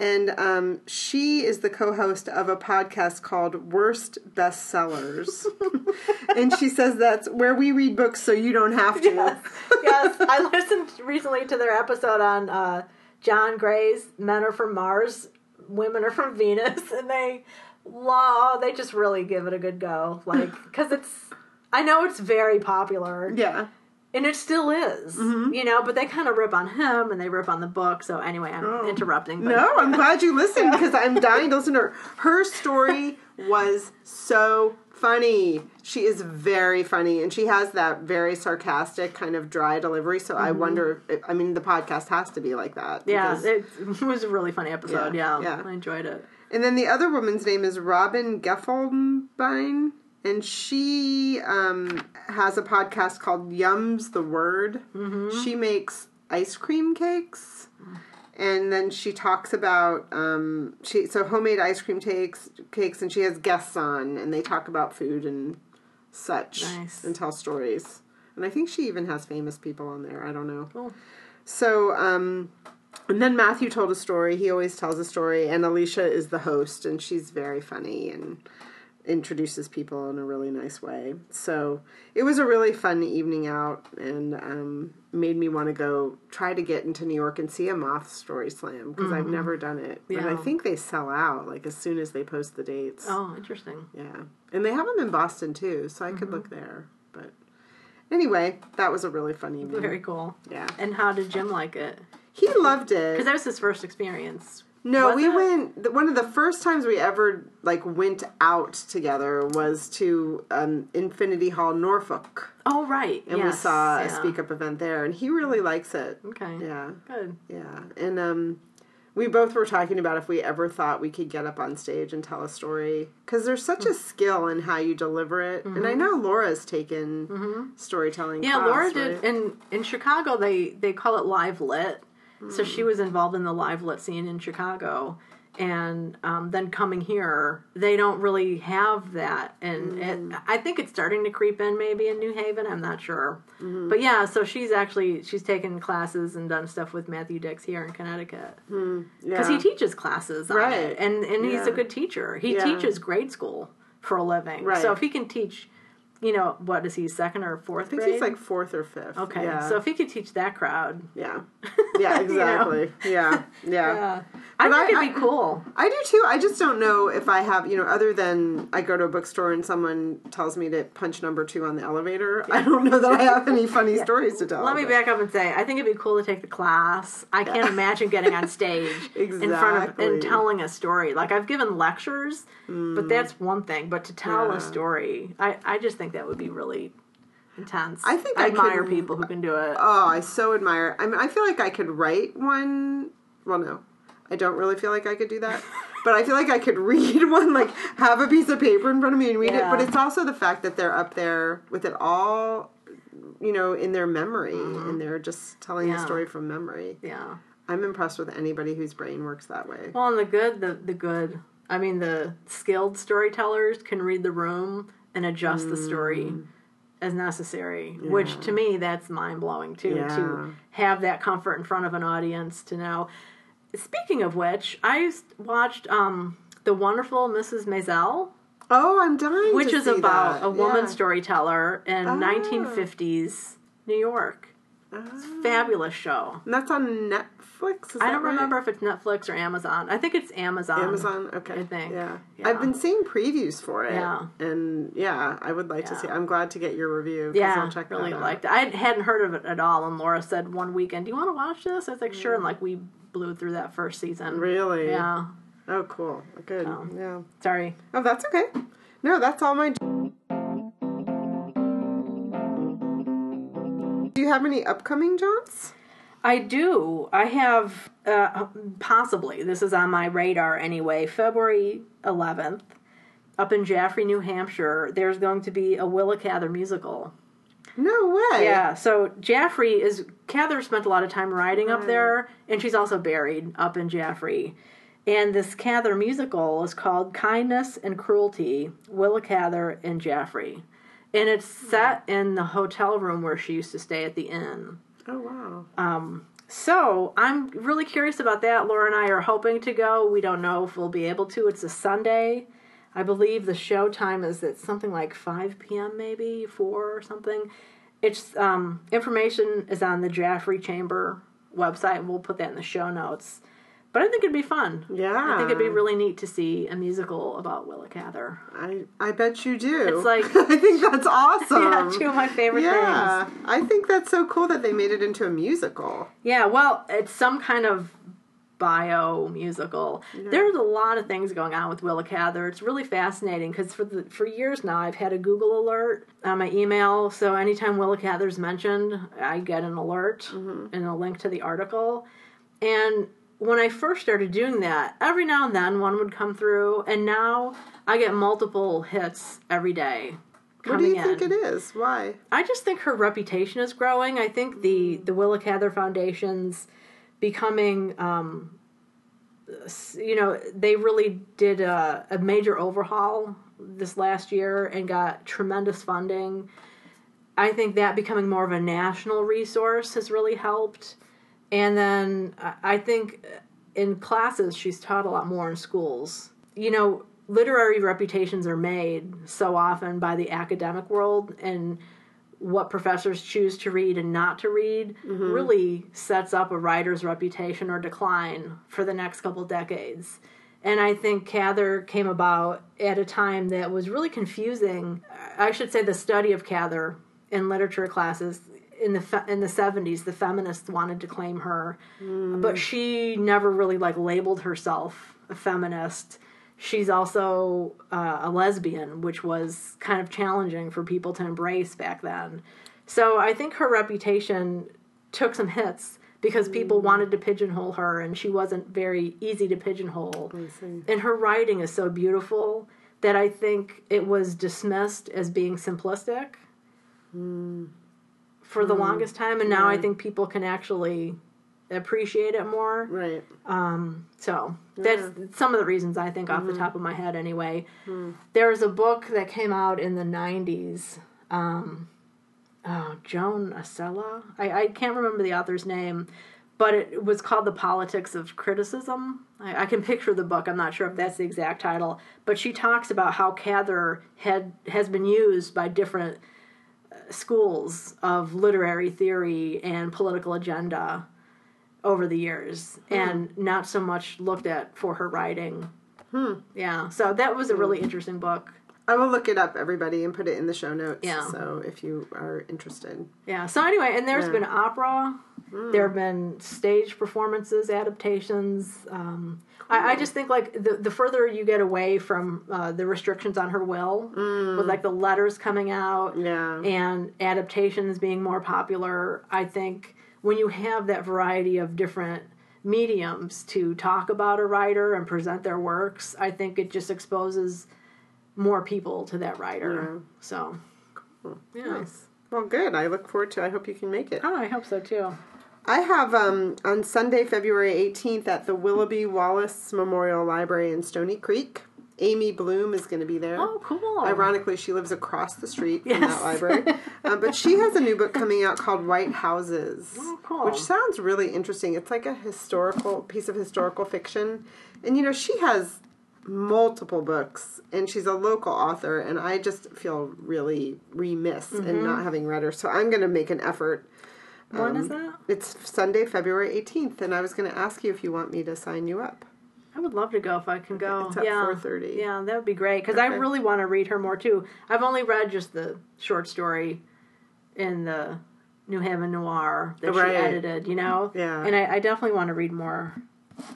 And um, she is the co-host of a podcast called Worst Bestsellers, and she says that's where we read books so you don't have to. Yes, yes. I listened recently to their episode on uh, John Gray's "Men Are from Mars, Women Are from Venus," and they, wow, they just really give it a good go. Like, because it's, I know it's very popular, Yeah. And it still is, mm-hmm. you know. But they kind of rip on him, and they rip on the book. So anyway, I'm oh. interrupting. But No, I'm glad you listened because I'm dying to listen to her. Her story was so funny. She is very funny, and she has that very sarcastic kind of dry delivery. So I mm-hmm. wonder. If, I mean, the podcast has to be like that. yeah, it was a really funny episode. Yeah, Yeah, yeah. I enjoyed it. And then the other woman's name is Robin Geffelbein, and she um, has a podcast called Yums the Word. Mm-hmm. She makes ice cream cakes, and then she talks about um, she so homemade ice cream cakes, cakes, and she has guests on, and they talk about food and such, Nice. and tell stories. And I think she even has famous people on there. I don't know. Cool. So, um, and then Matthew told a story. He always tells a story, and Elysha is the host, and she's very funny and introduces people in a really nice way. So it was a really fun evening out, and um, made me want to go try to get into New York and see a Moth Story Slam because I've never done it. But I think they sell out like as soon as they post the dates. Oh, interesting. Yeah, and they have them in Boston too, so I could look there. But anyway, that was a really fun evening. Very cool. yeah, And how did Jim like it? he loved it. Because that was his first experience. No, Was we it? went. One of the first times we ever like went out together was to um, Infinity Hall, Norfolk, Oh, right. and we Yes, saw a. Speak Up event there, and he really likes it. Okay. Yeah, Good. yeah, and um, we both were talking about if we ever thought we could get up on stage and tell a story because there's such Mm. a skill in how you deliver it, and I know Laura's taken storytelling. Mm-hmm. Yeah, class, Laura did. right? In in Chicago, they they call it live lit. So she was involved in the live lit scene in Chicago, and um, then coming here, they don't really have that. And mm. it, I think it's starting to creep in maybe in New Haven. I'm not sure, mm-hmm. but yeah. So she's actually she's taken classes and done stuff with Matthew Dicks here in Connecticut because yeah. he teaches classes Right. it, and and he's a good teacher. He Yeah. teaches grade school for a living. Right. So if he can teach, you know, what is he second or fourth I think grade? he's like fourth or fifth. okay. yeah. So if he could teach that crowd, yeah, yeah, You know? exactly. Yeah, yeah. yeah, I But think I- it'd be cool. I do too. I just don't know if I have, you know, other than I go to a bookstore and someone tells me to punch number two on the elevator. I don't know that I have any funny stories to tell. Let me but- back up and say, I think it'd be cool to take the class. I can't imagine getting on stage in front of Exactly. and telling a story. Like I've given lectures, but that's one thing. But to tell Mm. Yeah. a story, I, I just think that would be really intense. I think I I admire could- people who can do it. Oh, I so admire. I mean, I feel like I could write one. Well, no, I don't really feel like I could do that. But I feel like I could read one, like have a piece of paper in front of me and read it. But it's also the fact that they're up there with it all, you know, in their memory, and they're just telling the Mm-hmm. Story from memory. yeah. I'm impressed with anybody whose brain works that way. Well, and the good, the the good. I mean, the skilled storytellers can read the room and adjust the story as necessary. Which to me, that's mind blowing too. Yeah. To have that comfort in front of an audience to know. Speaking of which, I watched um, the wonderful Mrs. Maisel. Oh, I'm dying. which is about that. a woman Yeah. storyteller in Ah. 1950s New York. Ah. Fabulous show. And that's on Netflix. Is I don't right? remember if it's Netflix or Amazon. I think it's Amazon. Amazon. Okay. I think. Yeah. Yeah. I've been seeing previews for it. Yeah. And yeah, I would like to see. I'm glad to get your review. Yeah, I'll check really liked it. I hadn't heard of it at all, and Laura said one weekend, "Do you want to watch this?" I was like, "Sure," and like we blew through that first season. Really? Yeah. Oh, cool. Good. So. Yeah. Sorry. Oh, that's okay. No, that's all my. Do you have any upcoming jaunts? I do. I have uh, possibly. This is on my radar anyway. February 11th, up in Jaffrey, New Hampshire. There's going to be a Willa Cather musical. No way. Yeah, so Jaffrey is Cather spent a lot of time riding up there, and she's also buried up in Jaffrey. And this Cather musical is called Kindness and Cruelty, Willa Cather and Jaffrey. And it's set in the hotel room where she used to stay at the inn. Oh wow. Um, so I'm really curious about that. Laura and I are hoping to go. We don't know if we'll be able to. It's a Sunday. I believe the show time is at something like 5 p.m., maybe 4 or something. It's um, information is on the Jaffrey Chamber website. And we'll put that in the show notes. But I think it'd be fun. Yeah. I think it'd be really neat to see a musical about Willa Cather. I I bet you do. It's like- I think that's awesome. yeah, two of my favorite yeah, things. Yeah, I think that's so cool that they made it into a musical. Yeah, well, it's some kind of bio musical. There's a lot of things going on with Willa Cather. It's really fascinating because for the for years now I've had a Google alert on my email. So anytime Willa Cather's mentioned, I get an alert mm-hmm. and a link to the article. And when I first started doing that, every now and then one would come through, and now I get multiple hits every day. What do you think it is? Why? I just think her reputation is growing. I think the the Willa Cather Foundation's becoming, um, you know, they really did a, a major overhaul this last year and got tremendous funding. I think that becoming more of a national resource has really helped. And then I- I think in classes, she's taught a lot more in schools. You know, literary reputations are made so often by the academic world, and what professors choose to read and not to read mm-hmm. really sets up a writer's reputation or decline for the next couple decades. And I think Cather came about at a time that was really confusing. I should say the study of Cather in literature classes in the fe- in the 70s the feminists wanted to claim her but mm. she never really like labeled herself a feminist she's also uh, a lesbian which was kind of challenging for people to embrace back then. So i think her reputation took some hits because people mm. wanted to pigeonhole her and she wasn't very easy to pigeonhole. And her writing is so beautiful that i think it was dismissed as being simplistic mm. for the mm. longest time and now i think people can actually appreciate it more. Right. Um, so that's some of the reasons I think off the top of my head anyway. There's a book that came out in the 90s. Um, oh, Joan Acocella? I, I can't remember the author's name, but it was called The Politics of Criticism. I, I can picture the book. I'm not sure if that's the exact title, but she talks about how Cather had has been used by different uh, schools of literary theory and political agenda over the years and not so much looked at for her writing. Hmm. Yeah, so that was a really interesting book. I will look it up, everybody, and put it in the show notes. Yeah. So if you are interested. Yeah, so anyway, and there's Yeah. been opera, there have been stage performances, adaptations. Um, I, I just think like the the further you get away from uh, the restrictions on her will, with like the letters coming out, Yeah. and adaptations being more popular, I think when you have that variety of different mediums to talk about a writer and present their works, I think it just exposes more people to that writer. So, yeah. Nice. Well, good. I look forward to. I hope you can make it. Oh, I hope so too. I have um, on Sunday, February 18th, at the Willoughby Wallace Memorial Library in Stony Creek. Amy Bloom is going to be there. Oh, cool. Ironically, she lives across the street from Yes. that library. uh, but she has a new book coming out called White Houses, Oh, cool. which sounds really interesting. It's like a historical piece of historical fiction. And, you know, she has multiple books, and she's a local author, and I just feel really remiss in not having read her. So I'm going to make an effort. When is Um, that? It's Sunday, February 18th, and I was going to ask you if you want me to sign you up. I would love to go if I can go. It's at yeah, 4:30. Yeah, that would be great because I really want to read her more too. I've only read just the short story in the New Haven Noir that Right. she edited. You know. Yeah. And I, I definitely want to read more.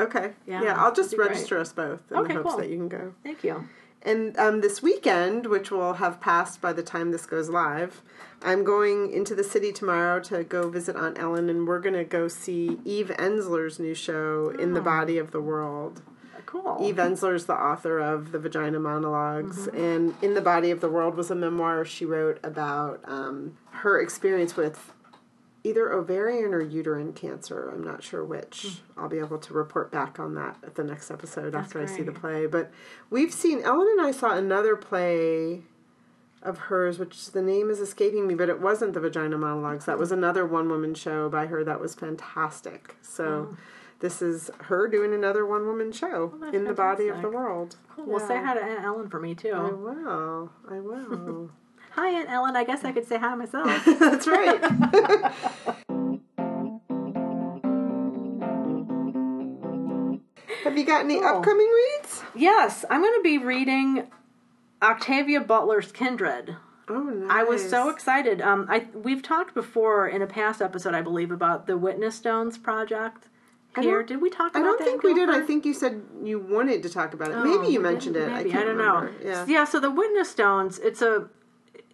Okay. Yeah, Yeah, I'll just that'd be register us both in Okay, the hopes cool. that you can go. Thank you. And um, this weekend, which will have passed by the time this goes live, I'm going into the city tomorrow to go visit Aunt Ellen, and we're going to go see Eve Ensler's new show, In the Body of the World. Cool. Eve Ensler's the author of The Vagina Monologues, mm-hmm. and In the Body of the World was a memoir she wrote about um, her experience with either ovarian or uterine cancer. I'm not sure which. Hmm. I'll be able to report back on that at the next episode after I see the play. But we've seen, Ellen and I saw another play of hers, which the name is escaping me, but it wasn't The Vagina Monologues. That was another one woman show by her that was fantastic. So. Hmm. This is her doing another one woman show in the body of the world. Cool. Well, say hi to Aunt Ellen for me too. I will. I will. Hi, Aunt Ellen. I guess I could say hi myself. That's right. Have you got any Cool. upcoming reads? yes, I'm going to be reading Octavia Butler's Kindred. Oh, nice. I was so excited. Um, I we've talked before in a past episode, I believe, about the Witness Stones project. Here, did we talk about it? I don't think we did. I think you said you wanted to talk about it. Oh, maybe you mentioned it. Maybe. I can't don't remember. know. Yeah. So the Witness Stones, it's a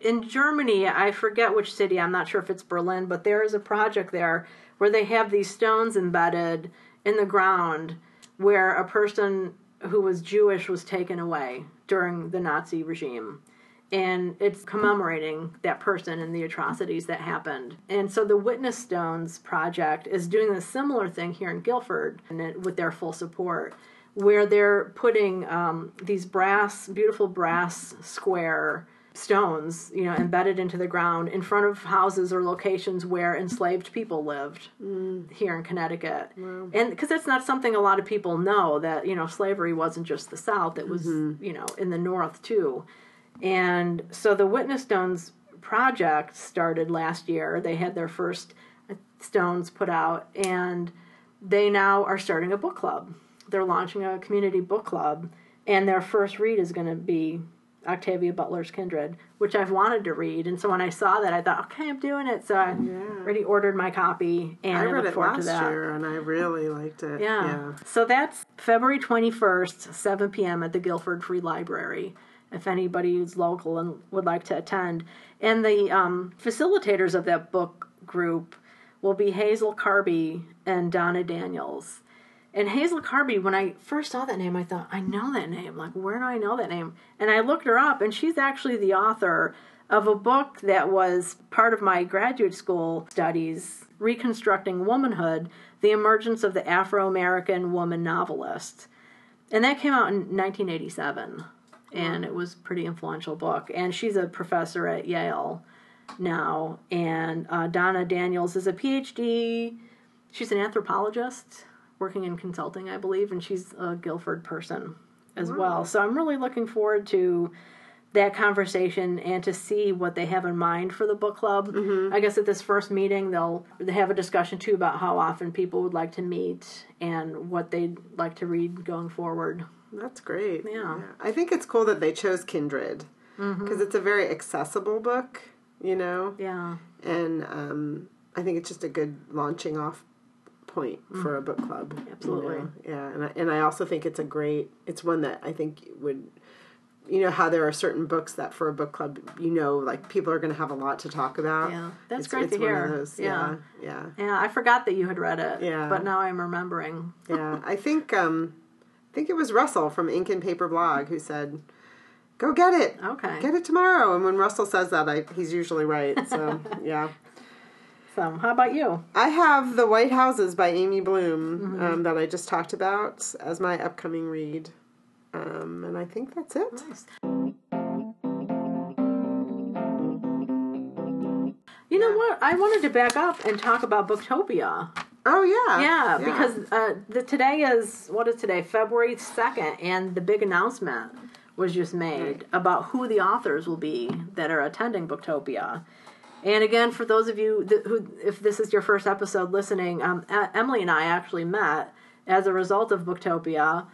in Germany. I forget which city. I'm not sure if it's Berlin, but there is a project there where they have these stones embedded in the ground where a person who was Jewish was taken away during the Nazi regime. And it's commemorating that person and the atrocities that happened. And so the Witness Stones project is doing a similar thing here in Guilford and it, with their full support, where they're putting um, these brass, beautiful brass square stones, you know, embedded into the ground in front of houses or locations where enslaved people lived here in Connecticut. And because that's not something a lot of people know that, you know, slavery wasn't just the South, it was, you know, in the North too. And so the Witness Stones project started last year. They had their first uh, stones put out, and they now are starting a book club. They're launching a community book club, and their first read is going to be Octavia Butler's Kindred, which I've wanted to read. And so when I saw that, I thought, okay, I'm doing it. So I already ordered my copy, and I I, read it forward last to that. year and I really liked it. Yeah. Yeah. So that's February 21st, 7 p.m. at the Guilford Free Library, if anybody who's local and would like to attend. And the um, facilitators of that book group will be Hazel Carby and Donna Daniels. And Hazel Carby, when I first saw that name, I thought, I know that name. Like, where do I know that name? And I looked her up, and she's actually the author of a book that was part of my graduate school studies, Reconstructing Womanhood The Emergence of the Afro American Woman Novelist. And that came out in 1987. And it was a pretty influential book. And she's a professor at Yale now. And uh, Donna Daniels is a PhD. She's an anthropologist working in consulting, I believe, and she's a Guilford person as well. So I'm really looking forward to that conversation and to see what they have in mind for the book club. I guess at this first meeting, they'll they have a discussion too about how often people would like to meet and what they'd like to read going forward. That's great. Yeah. I think it's cool that they chose Kindred because Mm-hmm. it's a very accessible book, you know? Yeah. And um, I think it's just a good launching off point for a book club. you Mm. Absolutely. know? Yeah. And I, and I also think it's a great, it's one that I think would, you know, how there are certain books that for a book club, you know, like people are going to have a lot to talk about. Yeah. That's It's- great it's to hear. Those. Yeah. Yeah. Yeah. Yeah, I forgot that you had read it. Yeah. But now I'm remembering. yeah, I think um, I think it was Russell from Ink and Paper Blog who said, "Go get it, Okay. get it tomorrow." And when Russell says that, I, he's usually right. So yeah, So, how about you? I have The White Houses by Amy Bloom Mm-hmm. um, that I just talked about as my upcoming read, um, and I think that's it. You know what? I wanted to back up and talk about Booktopia Oh yeah. Yeah, because uh, the today is what is today? February second, and the big announcement was just made about who the authors will be that are attending Booktopia. And again, for those of you who, if this is your first episode listening, um, Emily and I actually met as a result of Booktopia,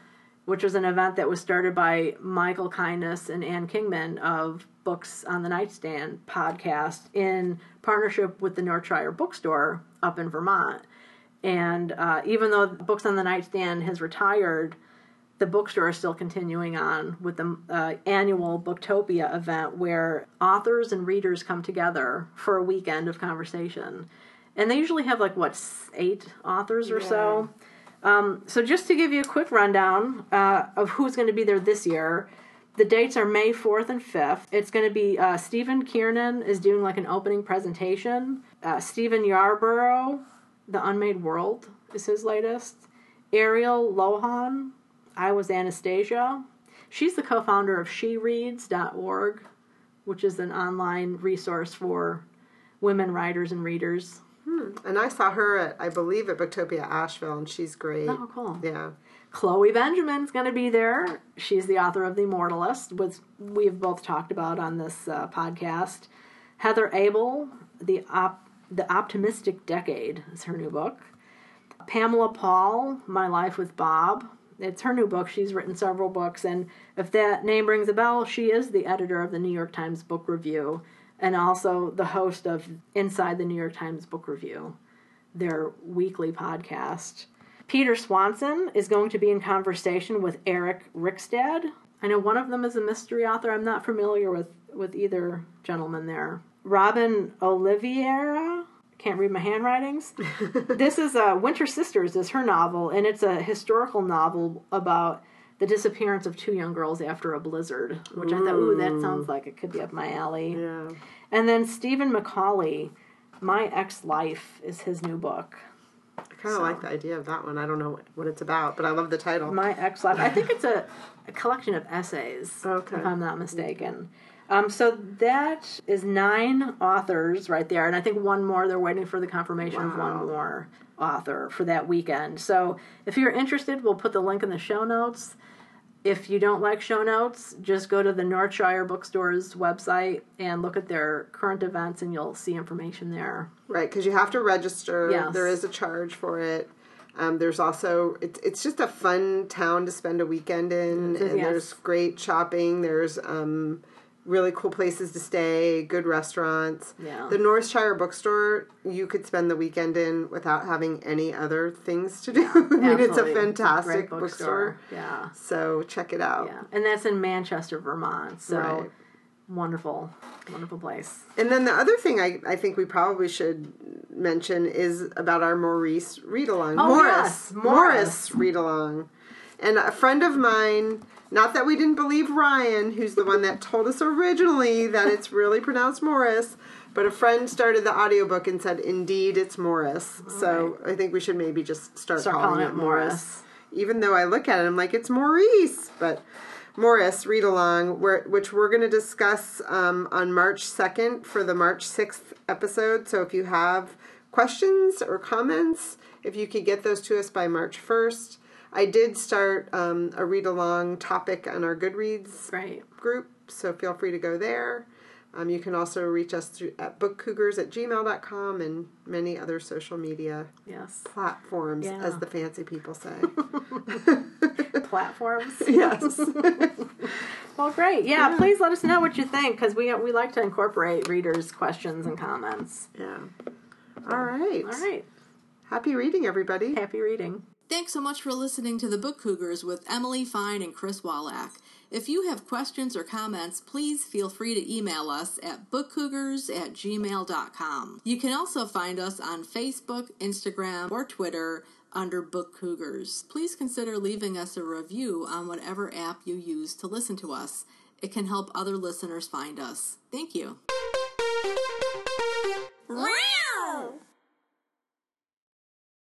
which was an event that was started by Michael Kindness and Ann Kingman of Books on the Nightstand podcast in partnership with the Northshire Bookstore up in Vermont. And uh, even though Books on the Nightstand has retired, the bookstore is still continuing on with the uh, annual Booktopia event where authors and readers come together for a weekend of conversation. And they usually have like, what, eight authors or yeah. so? Um, so, just to give you a quick rundown uh, of who's going to be there this year, the dates are May 4th and 5th. It's going to be uh, Stephen Kiernan is doing like an opening presentation. Uh, Stephen Yarbrough, The Unmade World, is his latest. Ariel Lawhon, I Was Anastasia. She's the co founder of SheReads.org, which is an online resource for women writers and readers. Hmm. And I saw her at, I believe, at Booktopia Asheville, and she's great. Oh, cool. Yeah. Chloe Benjamin's going to be there. She's the author of The Immortalist, which we've both talked about on this uh, podcast. Heather Abel, the op- the Optimistic Decade is her new book. Pamela Paul, My Life with Bob. It's her new book. She's written several books, and if that name rings a bell, she is the editor of the New York Times Book Review and also the host of Inside the New York Times Book Review, their weekly podcast. Peter Swanson is going to be in conversation with Eric Rickstad. I know one of them is a mystery author. I'm not familiar with, with either gentleman there. Robin Oliveira. can't read my handwritings. this is uh, Winter Sisters is her novel, and it's a historical novel about the disappearance of two young girls after a blizzard, which ooh. I thought, ooh, that sounds like it could be up my alley. Yeah. And then Stephen McCauley, My Ex Life is his new book. I kind of so. like the idea of that one. I don't know what it's about, but I love the title. My Ex Life. I think it's a, a, collection of essays, okay. if I'm not mistaken. Um, so that is nine authors right there, and I think one more. They're waiting for the confirmation wow. of one more author for that weekend. So if you're interested, we'll put the link in the show notes. If you don't like show notes, just go to the Northshire Bookstore's website and look at their current events, and you'll see information there. Right, because you have to register. Yes. There is a charge for it. Um, there's also it's it's just a fun town to spend a weekend in, and yes. there's great shopping. There's um, really cool places to stay, good restaurants. Yeah. The Northshire Bookstore you could spend the weekend in without having any other things to do. Yeah, I mean, it's a fantastic bookstore. bookstore. Yeah. So check it out. Yeah. And that's in Manchester, Vermont. So right. wonderful, wonderful place. And then the other thing I, I think we probably should mention is about our Maurice read along. Oh, Morris. Yes. Morris. Morris read along. And a friend of mine not that we didn't believe Ryan, who's the one that told us originally that it's really pronounced Morris, but a friend started the audiobook and said, indeed, it's Morris. All so right. I think we should maybe just start, start calling, calling, it Morris. Morris. Even though I look at it, I'm like, it's Maurice. But Morris read along, which we're going to discuss um, on March 2nd for the March 6th episode. So if you have questions or comments, if you could get those to us by March 1st. I did start um, a read along topic on our Goodreads group, so feel free to go there. Um, you can also reach us through at bookcougars at gmail.com and many other social media yes. platforms, yeah. as the fancy people say. platforms? yes. well, great. Yeah, yeah, please let us know what you think because we, we like to incorporate readers' questions and comments. Yeah. All right. All right. Happy reading, everybody. Happy reading. Thanks so much for listening to the Book Cougars with Emily Fine and Chris Wolak. If you have questions or comments, please feel free to email us at bookcougars at gmail.com. You can also find us on Facebook, Instagram, or Twitter under Book Cougars. Please consider leaving us a review on whatever app you use to listen to us. It can help other listeners find us. Thank you.